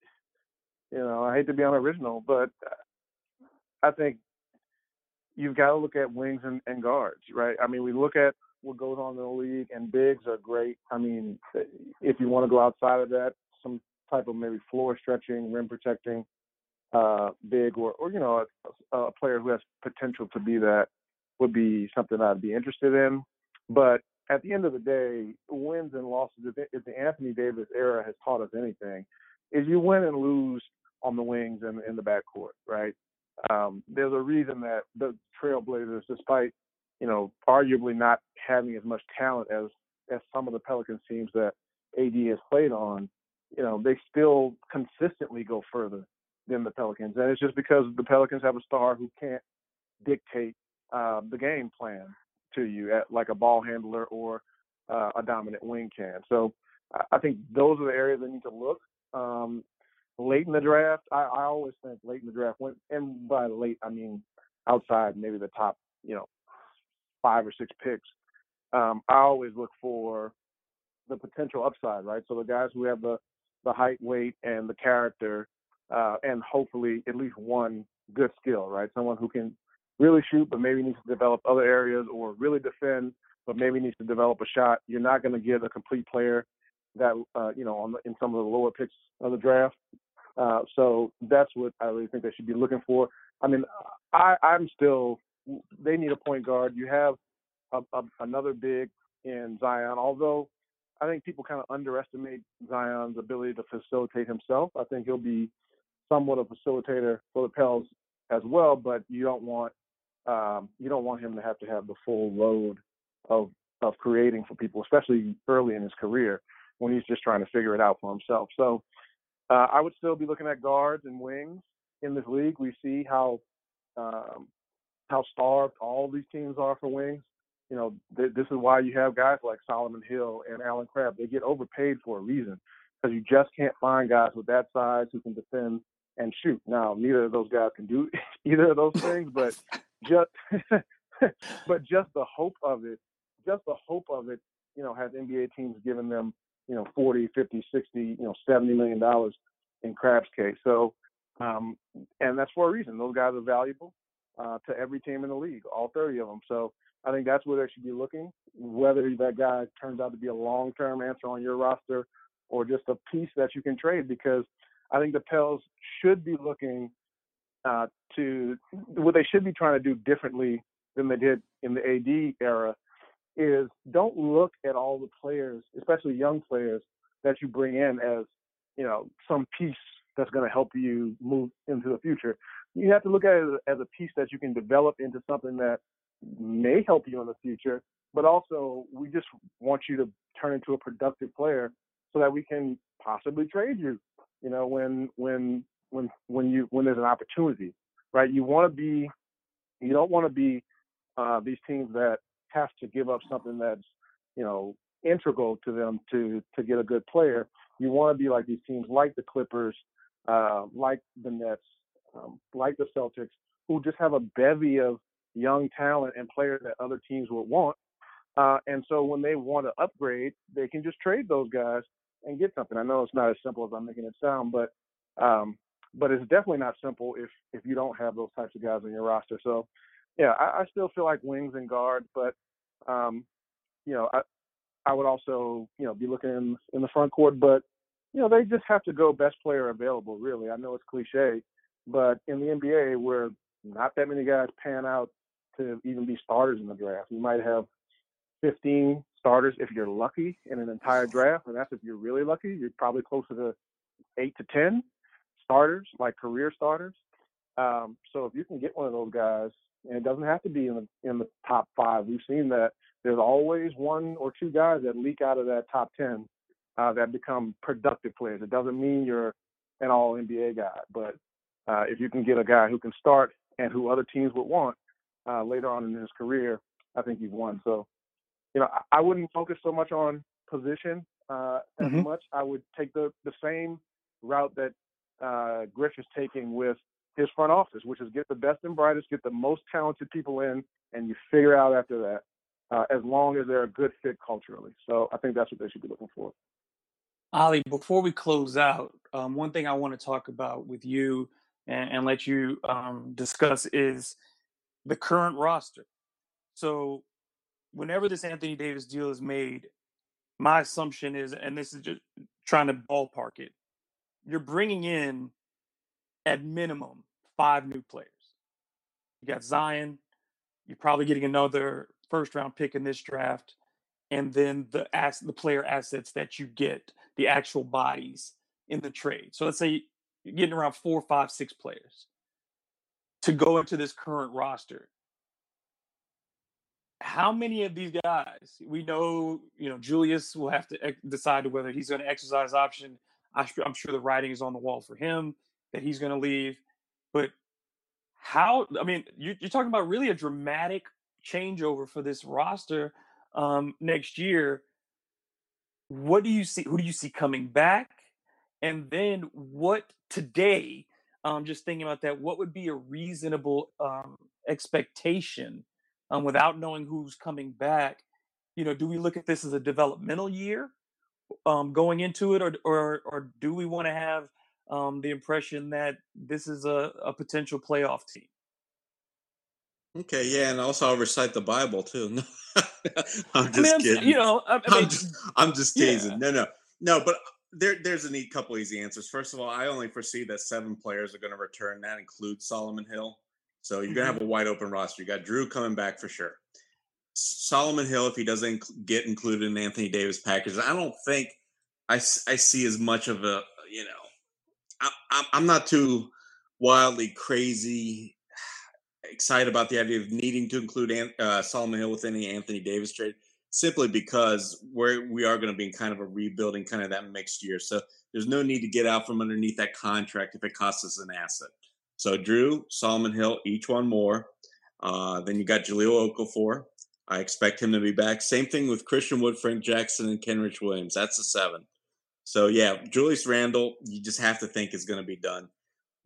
You know, I hate to be unoriginal, but I think you've got to look at wings and, and guards, right? I mean, we look at what goes on in the league, and bigs are great. I mean, if you want to go outside of that, some type of maybe floor stretching, rim protecting, uh, big, or, or you know, a, a player who has potential to be that would be something I'd be interested in. But at the end of the day, wins and losses, if the Anthony Davis era has taught us anything, is you win and lose on the wings and in the backcourt, right? Um, there's a reason that the Trailblazers, despite you know arguably not having as much talent as as some of the Pelicans teams that AD has played on, you know, they still consistently go further than the Pelicans, and it's just because the Pelicans have a star who can't dictate uh, the game plan to you at like a ball handler or uh, a dominant wing can. So I think those are the areas that need to look. Um, late in the draft, I, I always think late in the draft, when, and by late I mean outside maybe the top, you know, five or six picks. Um, I always look for the potential upside, right? So the guys who have the the height, weight, and the character, uh, and hopefully at least one good skill, right? Someone who can really shoot, but maybe needs to develop other areas, or really defend, but maybe needs to develop a shot. You're not going to get a complete player that uh, you know on the, in some of the lower picks of the draft. Uh, so that's what I really think they should be looking for. I mean, I, I'm still. They need a point guard. You have a, a, another big in Zion, although I think people kind of underestimate Zion's ability to facilitate himself. I think he'll be somewhat a facilitator for the Pels as well, but you don't want um, you don't want him to have to have the full load of of creating for people, especially early in his career when he's just trying to figure it out for himself. So uh, I would still be looking at guards and wings in this league. We see how um, how starved all these teams are for wings. You know, th- this is why you have guys like Solomon Hill and Allen Crabbe. They get overpaid for a reason because you just can't find guys with that size who can defend and shoot. Now, neither of those guys can do either of those things, but just but just the hope of it, just the hope of it, you know, has NBA teams given them you know 40 50 60 you know 70 million dollars in Crabbe's case so um, and that's for a reason. Those guys are valuable uh, to every team in the league all 30 of them so i think that's where they should be looking. Whether that guy turns out to be a long-term answer on your roster or just a piece that you can trade because i think the pels should be looking uh, to what they should be trying to do differently than they did in the AD era is don't look at all the players, especially young players, that you bring in as, you know, some piece that's going to help you move into the future. You have to look at it as a piece that you can develop into something that may help you in the future, but also we just want you to turn into a productive player so that we can possibly trade you, you know, when when when when you when there's an opportunity, right? You want to be, you don't want to be uh, these teams that have to give up something that's, you know, integral to them to to get a good player. You want to be like these teams, like the Clippers, uh, like the Nets, um, like the Celtics, who just have a bevy of young talent and players that other teams would want. Uh, and so when they want to upgrade, they can just trade those guys and get something. I know it's not as simple as I'm making it sound, but um, but it's definitely not simple if if you don't have those types of guys on your roster. So yeah, I, I still feel like wings and guards, but um, you know, I I would also you know be looking in, in the front court, but you know they just have to go best player available. Really, I know it's cliche, but in the NBA where not that many guys pan out to even be starters in the draft, you might have 15 starters if you're lucky in an entire draft, and that's if you're really lucky. You're probably closer to eight to 10 starters, like career starters. Um, so if you can get one of those guys and it doesn't have to be in the in the top five. We've seen that there's always one or two guys that leak out of that top ten uh, that become productive players. It doesn't mean you're an All NBA guy, but uh, if you can get a guy who can start and who other teams would want uh, later on in his career, I think you've won. So, you know, I, I wouldn't focus so much on position uh, as mm-hmm. much. I would take the the same route that uh, Griff is taking with his front office, which is get the best and brightest, get the most talented people in, and you figure out after that, uh, as long as they're a good fit culturally. So I think that's what they should be looking for. Ollie, before we close out, um, one thing I want to talk about with you and, and let you um, discuss is the current roster. So, whenever this Anthony Davis deal is made, my assumption is, and this is just trying to ballpark it, you're bringing in at minimum five new players. You got Zion. You're probably getting another first round pick in this draft, and then the ass the player assets that you get, the actual bodies in the trade. So let's say you're getting around four, five, six players to go into this current roster. How many of these guys we know? You know, Julius will have to decide whether he's going to exercise option. I'm sure the writing is on the wall for him that he's going to leave. But how? I mean, you, are talking about really a dramatic changeover for this roster um, next year. What do you see? Who do you see coming back? And then what today? Um, just thinking about that, what would be a reasonable um, expectation um, without knowing who's coming back? You know, do we look at this as a developmental year um, going into it, or or or do we want to have um, the impression that this is a, a potential playoff team? Okay, yeah, and also I'll recite the Bible too. I'm just I mean, kidding. You know, I, I am mean, just, I'm just teasing. yeah. No, no, no. But there, there's a neat couple easy answers. First of all, I only foresee that seven players are going to return. That includes Solomon Hill. So you're going to have a wide open roster. You got Jrue coming back for sure. Solomon Hill, if he doesn't get included in Anthony Davis package, I don't think I, I see as much of a, you know, I, I'm, not too wildly crazy excited about the idea of needing to include uh, Solomon Hill within the Anthony Davis trade, simply because we're we are going to be in kind of a rebuilding kind of that mixed year. So there's no need to get out from underneath that contract if it costs us an asset. So Jrue, Solomon Hill, each one more. Uh, then you got Jahlil Okafor. I expect him to be back. Same thing with Christian Wood, Frank Jackson, and Kenrich Williams. That's a seven. So yeah, Julius Randle, you just have to think is going to be done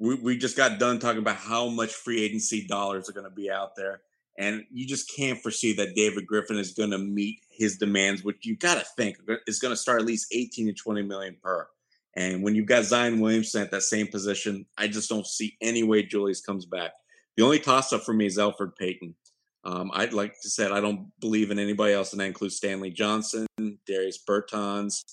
we, we just got done talking about how much free agency dollars are going to be out there. And you just can't foresee that David Griffin is going to meet his demands, which you got to think is going to start at least 18 to 20 million per. And when you've got Zion Williamson at that same position, I just don't see any way Julius comes back. The only toss up for me is Elfrid Payton. Um, I'd like to said I don't believe in anybody else, and that includes Stanley Johnson, Darius Bertans,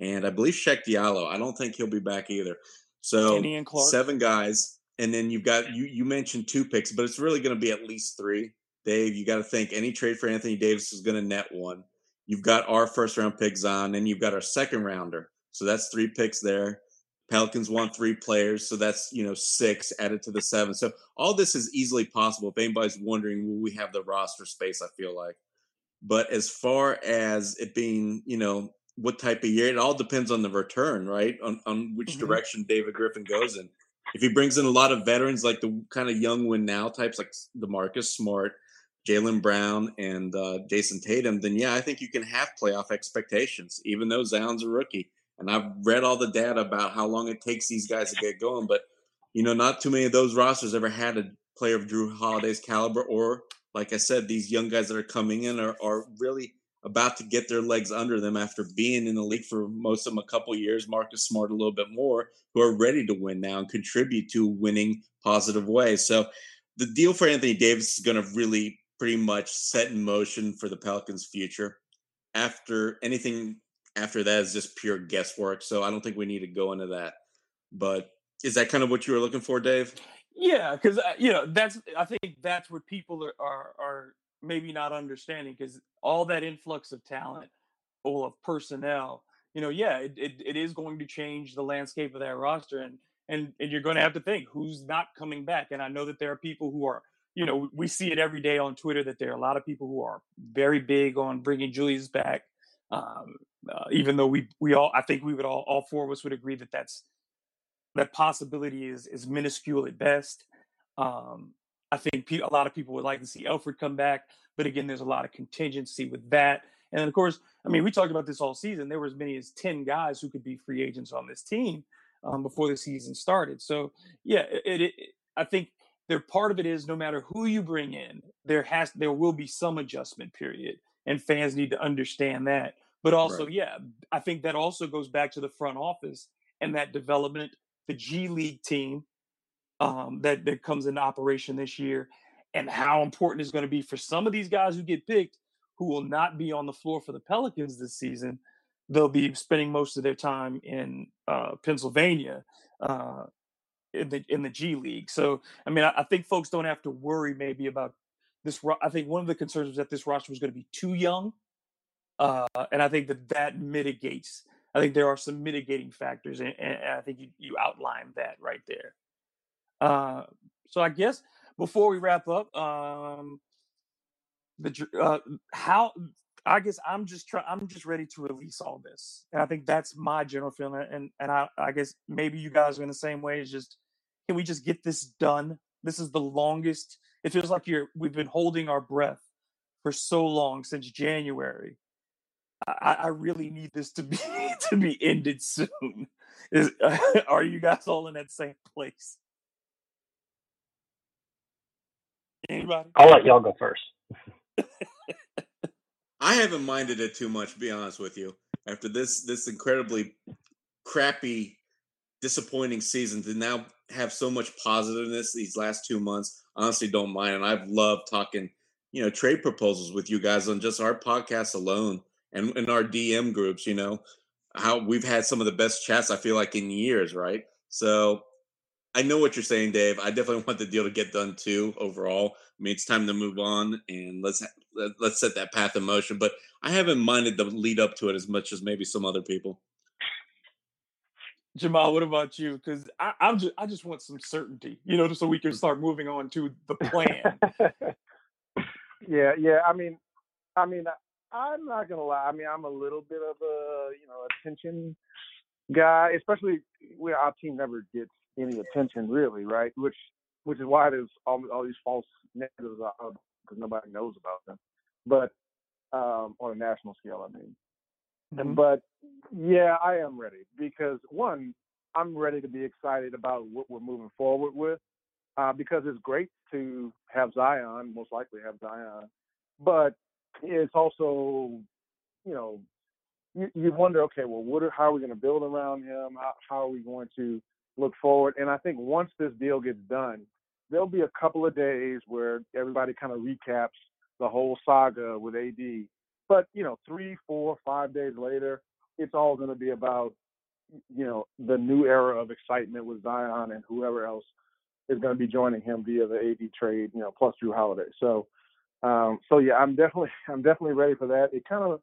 and I believe Cheick Diallo. I don't think he'll be back either. So Kenny and Clark. seven guys, and then you've got you. You mentioned two picks, but it's really going to be at least three. Dave, you got to think any trade for Anthony Davis is going to net one. You've got our first round picks on, and you've got our second rounder. So that's three picks there. Pelicans want three players, so that's you know six added to the seven. So all this is easily possible. If anybody's wondering, will we have the roster space? I feel like, but as far as it being, you know, what type of year, it all depends on the return, right? On on which Mhm. direction David Griffin goes in. If he brings in a lot of veterans, like the kind of young win now types, like Demarcus Smart, Jaylen Brown, and uh, Jayson Tatum, then yeah, I think you can have playoff expectations, even though Zion's a rookie. And I've read all the data about how long it takes these guys to get going, but you know, not too many of those rosters ever had a player of Jrue Holiday's caliber, or like I said, these young guys that are coming in are, are really about to get their legs under them after being in the league for most of them a couple years. Marcus Smart a little bit more, who are ready to win now and contribute to winning positive ways. So the deal for Anthony Davis is going to really pretty much set in motion for the Pelicans' future. After anything after that is just pure guesswork. So I don't think we need to go into that. But is that kind of what you were looking for, Dave? Yeah, because you know that's I think that's what people are are, are maybe not understanding because all that influx of talent or of personnel, you know, yeah, it, it, it is going to change the landscape of that roster, and and and you're going to have to think who's not coming back. And I know that there are people who are, you know, we see it every day on Twitter that there are a lot of people who are very big on bringing Julius back. Um, uh, even though we we all, I think we would all all four of us would agree that that's that possibility is is minuscule at best. Um, I think pe- a lot of people would like to see Elfrid come back, but again, there's a lot of contingency with that. And then, of course, I mean, we talked about this all season. There were as many as ten guys who could be free agents on this team um, before the season started. So, yeah, it, it, it, I think there part of it is no matter who you bring in, there has there will be some adjustment period, and fans need to understand that. But also, Right. yeah, I think that also goes back to the front office and that development, the G League team um, that that comes into operation this year, and how important it's going to be for some of these guys who get picked, who will not be on the floor for the Pelicans this season. They'll be spending most of their time in uh, Pennsylvania uh, in the in the G League. So, I mean, I, I think folks don't have to worry maybe about this. ro- I think one of the concerns was that this roster was going to be too young, uh, and I think that that mitigates. I think there are some mitigating factors, and, and I think you, you outlined that right there. Uh, so I guess before we wrap up, um, the uh, how I guess I'm just trying. I'm just ready to release all this, and I think that's my general feeling. And and I, I guess maybe you guys are in the same way. Is just can we just get this done? This is the longest. It feels like you're. We've been holding our breath for so long since January. I, I really need this to be to be ended soon. Is are you guys all in that same place? Anybody? I'll let y'all go first. I haven't minded it too much, to be honest with you. After this this incredibly crappy, disappointing season, to now have so much positiveness these last two months, honestly don't mind. And I've loved talking, you know, trade proposals with you guys on just our podcast alone and in our DM groups, you know, how we've had some of the best chats I feel like in years, right? So I know what you're saying, Dave. I definitely want the deal to get done too. Overall, I mean, it's time to move on and let's let's set that path in motion. But I haven't minded the lead up to it as much as maybe some other people. Jamal, what about you? Because I'm just I just want some certainty, you know, just so we can mm. start moving on to the plan. yeah, yeah. I mean, I mean, I'm not gonna lie. I mean, I'm a little bit of a you know attention guy, especially where our team never gets any attention really, right? Which which is why there's all, all these false negatives because nobody knows about them. But um, on a national scale, I mean. Mm-hmm. But yeah, I am ready because one, I'm ready to be excited about what we're moving forward with. Uh, because it's great to have Zion, most likely have Zion, but it's also, you know, you, you wonder, okay, well, what are, how are we going to build around him? How, how are we going to look forward. And I think once this deal gets done, there'll be a couple of days where everybody kind of recaps the whole saga with AD. But you know, three, four, five days later, it's all going to be about you know the new era of excitement with Zion and whoever else is going to be joining him via the AD trade. You know, plus Jrue Holiday. So, um, so yeah, I'm definitely I'm definitely ready for that. It kind of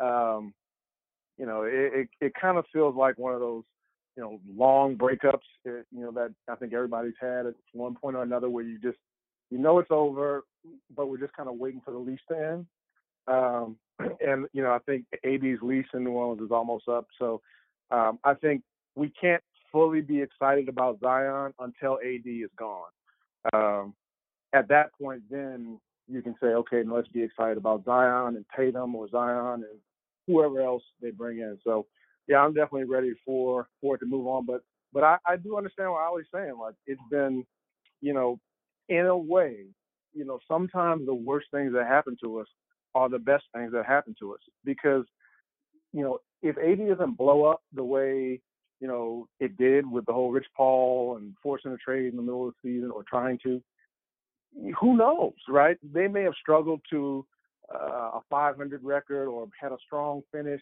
um, you know, it, it, it kind of feels like one of those you know, long breakups, eh, you know, that I think everybody's had at one point or another where you just, you know, it's over, but we're just kind of waiting for the lease to end. Um, and, you know, I think AD's lease in New Orleans is almost up. So um, I think we can't fully be excited about Zion until AD is gone. Um, at that point, then you can say, okay, and let's be excited about Zion and Tatum or Zion and whoever else they bring in. So yeah, I'm definitely ready for for it to move on. But but I, I do understand what Ollie's saying. Like it's been, you know, in a way, you know, sometimes the worst things that happen to us are the best things that happen to us because, you know, if AD doesn't blow up the way you know it did with the whole Rich Paul and forcing a trade in the middle of the season or trying to, who knows, right? They may have struggled to uh, a 500 record or had a strong finish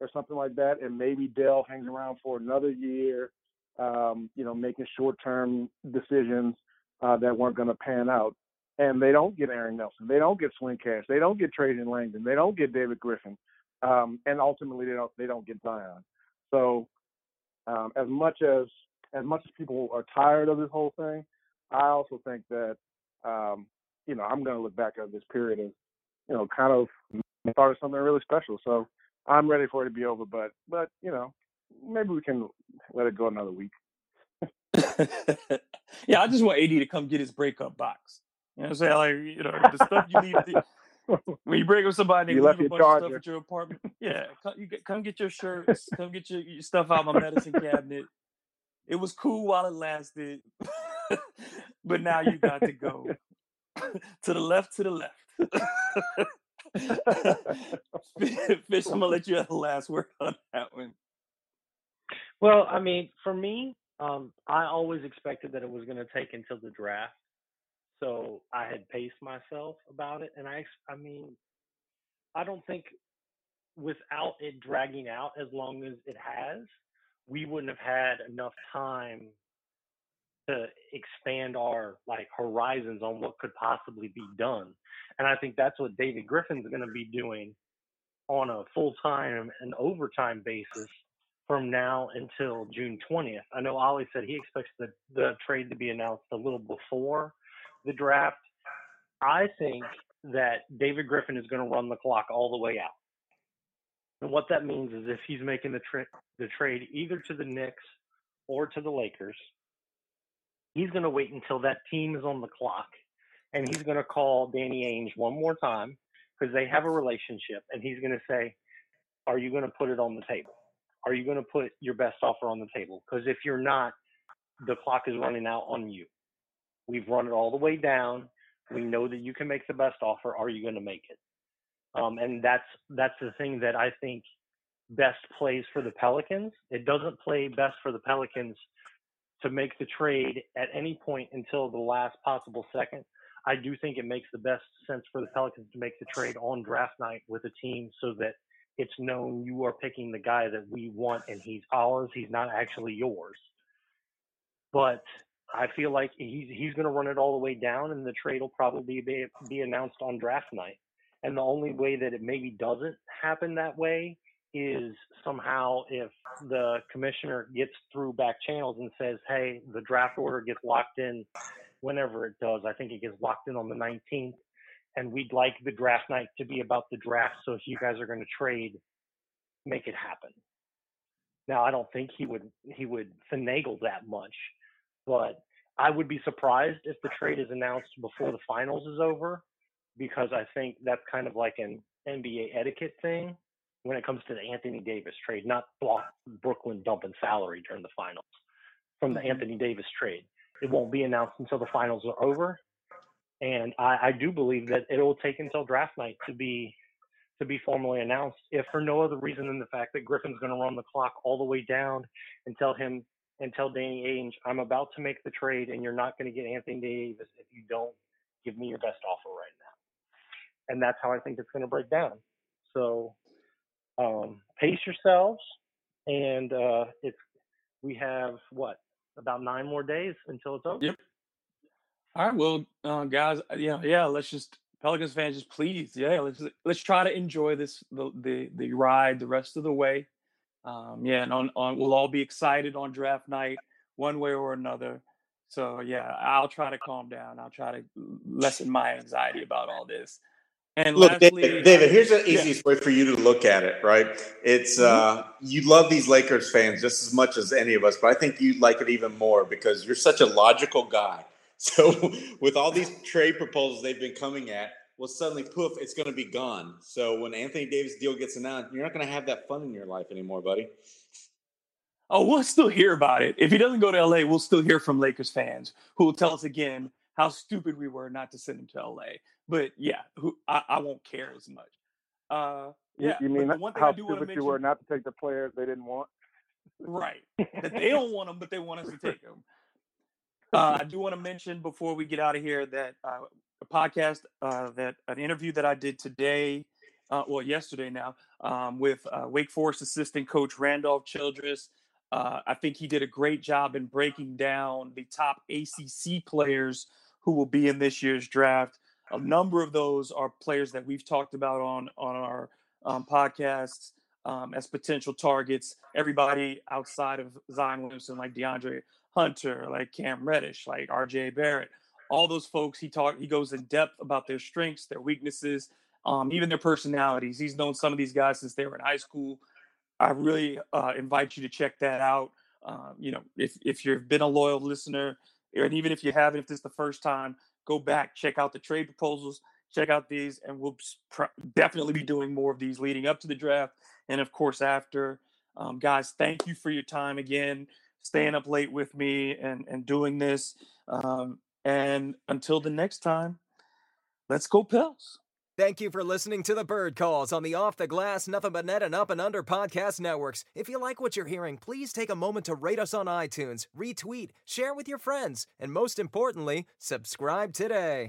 or something like that, and maybe Dell hangs around for another year, um, you know, making short-term decisions uh, that weren't going to pan out. And they don't get Aaron Nelson, they don't get Swin Cash, they don't get Trajan Langdon, they don't get David Griffin, um, and ultimately they don't they don't get Zion. So um, as much as as much as people are tired of this whole thing, I also think that um, you know I'm going to look back at this period as you know kind of thought started something really special. So I'm ready for it to be over, but but you know, maybe we can let it go another week. yeah, I just want AD to come get his breakup box. You know what I'm saying? Like, you know, the stuff you leave the, when you break up somebody, you leave a bunch charger. of stuff at your apartment. Yeah, come, you get, come get your shirts, come get your, your stuff out of my medicine cabinet. It was cool while it lasted, but now you got to go to the left, to the left. Fish, I'm gonna let you have the last word on that one. Well, I mean, for me, um, I always expected that it was going to take until the draft, so I had paced myself about it. And I, I mean, I don't think without it dragging out as long as it has, we wouldn't have had enough time to expand our like horizons on what could possibly be done. And I think that's what David Griffin's going to be doing on a full time and overtime basis from now until June 20th. I know Ollie said he expects the, the trade to be announced a little before the draft. I think that David Griffin is going to run the clock all the way out. And what that means is if he's making the, the trade either to the Knicks or to the Lakers, he's going to wait until that team is on the clock and he's going to call Danny Ainge one more time because they have a relationship and he's going to say, Are you going to put it on the table? Are you going to put your best offer on the table? Because if you're not, the clock is running out on you. We've run it all the way down. We know that you can make the best offer. Are you going to make it? Um, and that's that's the thing that I think best plays for the Pelicans. It doesn't play best for the Pelicans to make the trade at any point until the last possible second. I do think it makes the best sense for the Pelicans to make the trade on draft night with a team so that it's known you are picking the guy that we want and he's ours. He's not actually yours. But I feel like he's he's going to run it all the way down, and the trade will probably be be announced on draft night. And the only way that it maybe doesn't happen that way is somehow if the commissioner gets through back channels and says, "Hey, the draft order gets locked in whenever it does. I think it gets locked in on the 19th, and we'd like the draft night to be about the draft. So if you guys are going to trade, make it happen." Now, I don't think he would he would finagle that much, but I would be surprised if the trade is announced before the finals is over, because I think that's kind of like an NBA etiquette thing when it comes to the Anthony Davis trade, not block Brooklyn dumping salary during the finals from the mm-hmm. Anthony Davis trade. It won't be announced until the finals are over, and I, I do believe that it will take until draft night to be to be formally announced, if for no other reason than the fact that Griffin's going to run the clock all the way down and tell him and tell Danny Ainge, I'm about to make the trade, and you're not going to get Anthony Davis if you don't give me your best offer right now. And that's how I think it's going to break down. So um, pace yourselves, and uh, it's we have what about nine more days until it's over. Yep. All right, well, uh, guys, uh, yeah, yeah, let's just Pelicans fans, just please, yeah, let's let's try to enjoy this the the, the ride the rest of the way. Um, yeah, and on, on we'll all be excited on draft night, one way or another. So yeah, I'll try to calm down. I'll try to lessen my anxiety about all this. And look, lastly, David, David, here's the easiest yeah. way for you to look at it, right? It's mm-hmm. uh, you love these Lakers fans just as much as any of us, but I think you like it even more because you're such a logical guy. So, with all these trade proposals they've been coming at, well, suddenly, poof, it's going to be gone. So, when Anthony Davis deal gets announced, you're not going to have that fun in your life anymore, buddy. Oh, we'll still hear about it. If he doesn't go to LA, we'll still hear from Lakers fans who will tell us again how stupid we were not to send him to LA. But yeah, who I, I won't care as much. Uh, yeah, you mean how stupid mention, you were not to take the players they didn't want? Right, that they don't want them, but they want us to take them. Uh, I do want to mention before we get out of here that uh, a podcast uh, that an interview that I did today, uh, well, yesterday now, um, with uh, Wake Forest assistant coach Randolph Childress. Uh, I think he did a great job in breaking down the top ACC players who will be in this year's draft. A number of those are players that we've talked about on on our um, podcasts um, as potential targets. Everybody outside of Zion Williamson, like DeAndre Hunter, like Cam Reddish, like R.J. Barrett, all those folks. He talk he goes in depth about their strengths, their weaknesses, um, even their personalities. He's known some of these guys since they were in high school. I really uh, invite you to check that out. Um, you know, if if you've been a loyal listener, and even if you haven't, if this is the first time, go back, check out the trade proposals, check out these, and we'll pr- definitely be doing more of these leading up to the draft, and of course after. Um, guys, thank you for your time again, staying up late with me and and doing this. Um, and until the next time, let's go Pels. Thank you for listening to the Bird Calls on the Off the Glass, Nothing But Net, and Up and Under podcast networks. If you like what you're hearing, please take a moment to rate us on iTunes, retweet, share with your friends, and most importantly, subscribe today.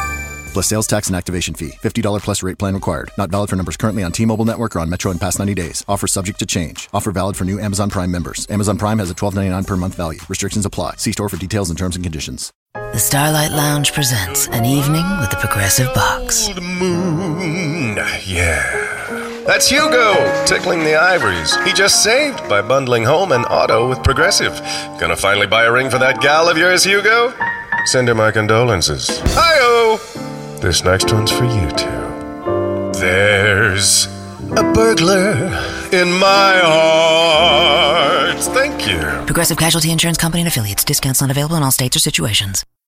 Plus sales tax and activation fee. $50 plus rate plan required. Not valid for numbers currently on T-Mobile network or on Metro in past 90 days. Offer subject to change. Offer valid for new Amazon Prime members. Amazon Prime has a $12.99 per month value. Restrictions apply. See store for details and terms and conditions. The Starlight Lounge presents an evening with the Progressive Box. Old moon, yeah. That's Hugo tickling the ivories. He just saved by bundling home and auto with Progressive. Gonna finally buy a ring for that gal of yours, Hugo? Send her my condolences. Hi-oh! This next one's for you too. There's a burglar in my heart. Thank you. Progressive Casualty Insurance Company and affiliates. Discounts not available in all states or situations.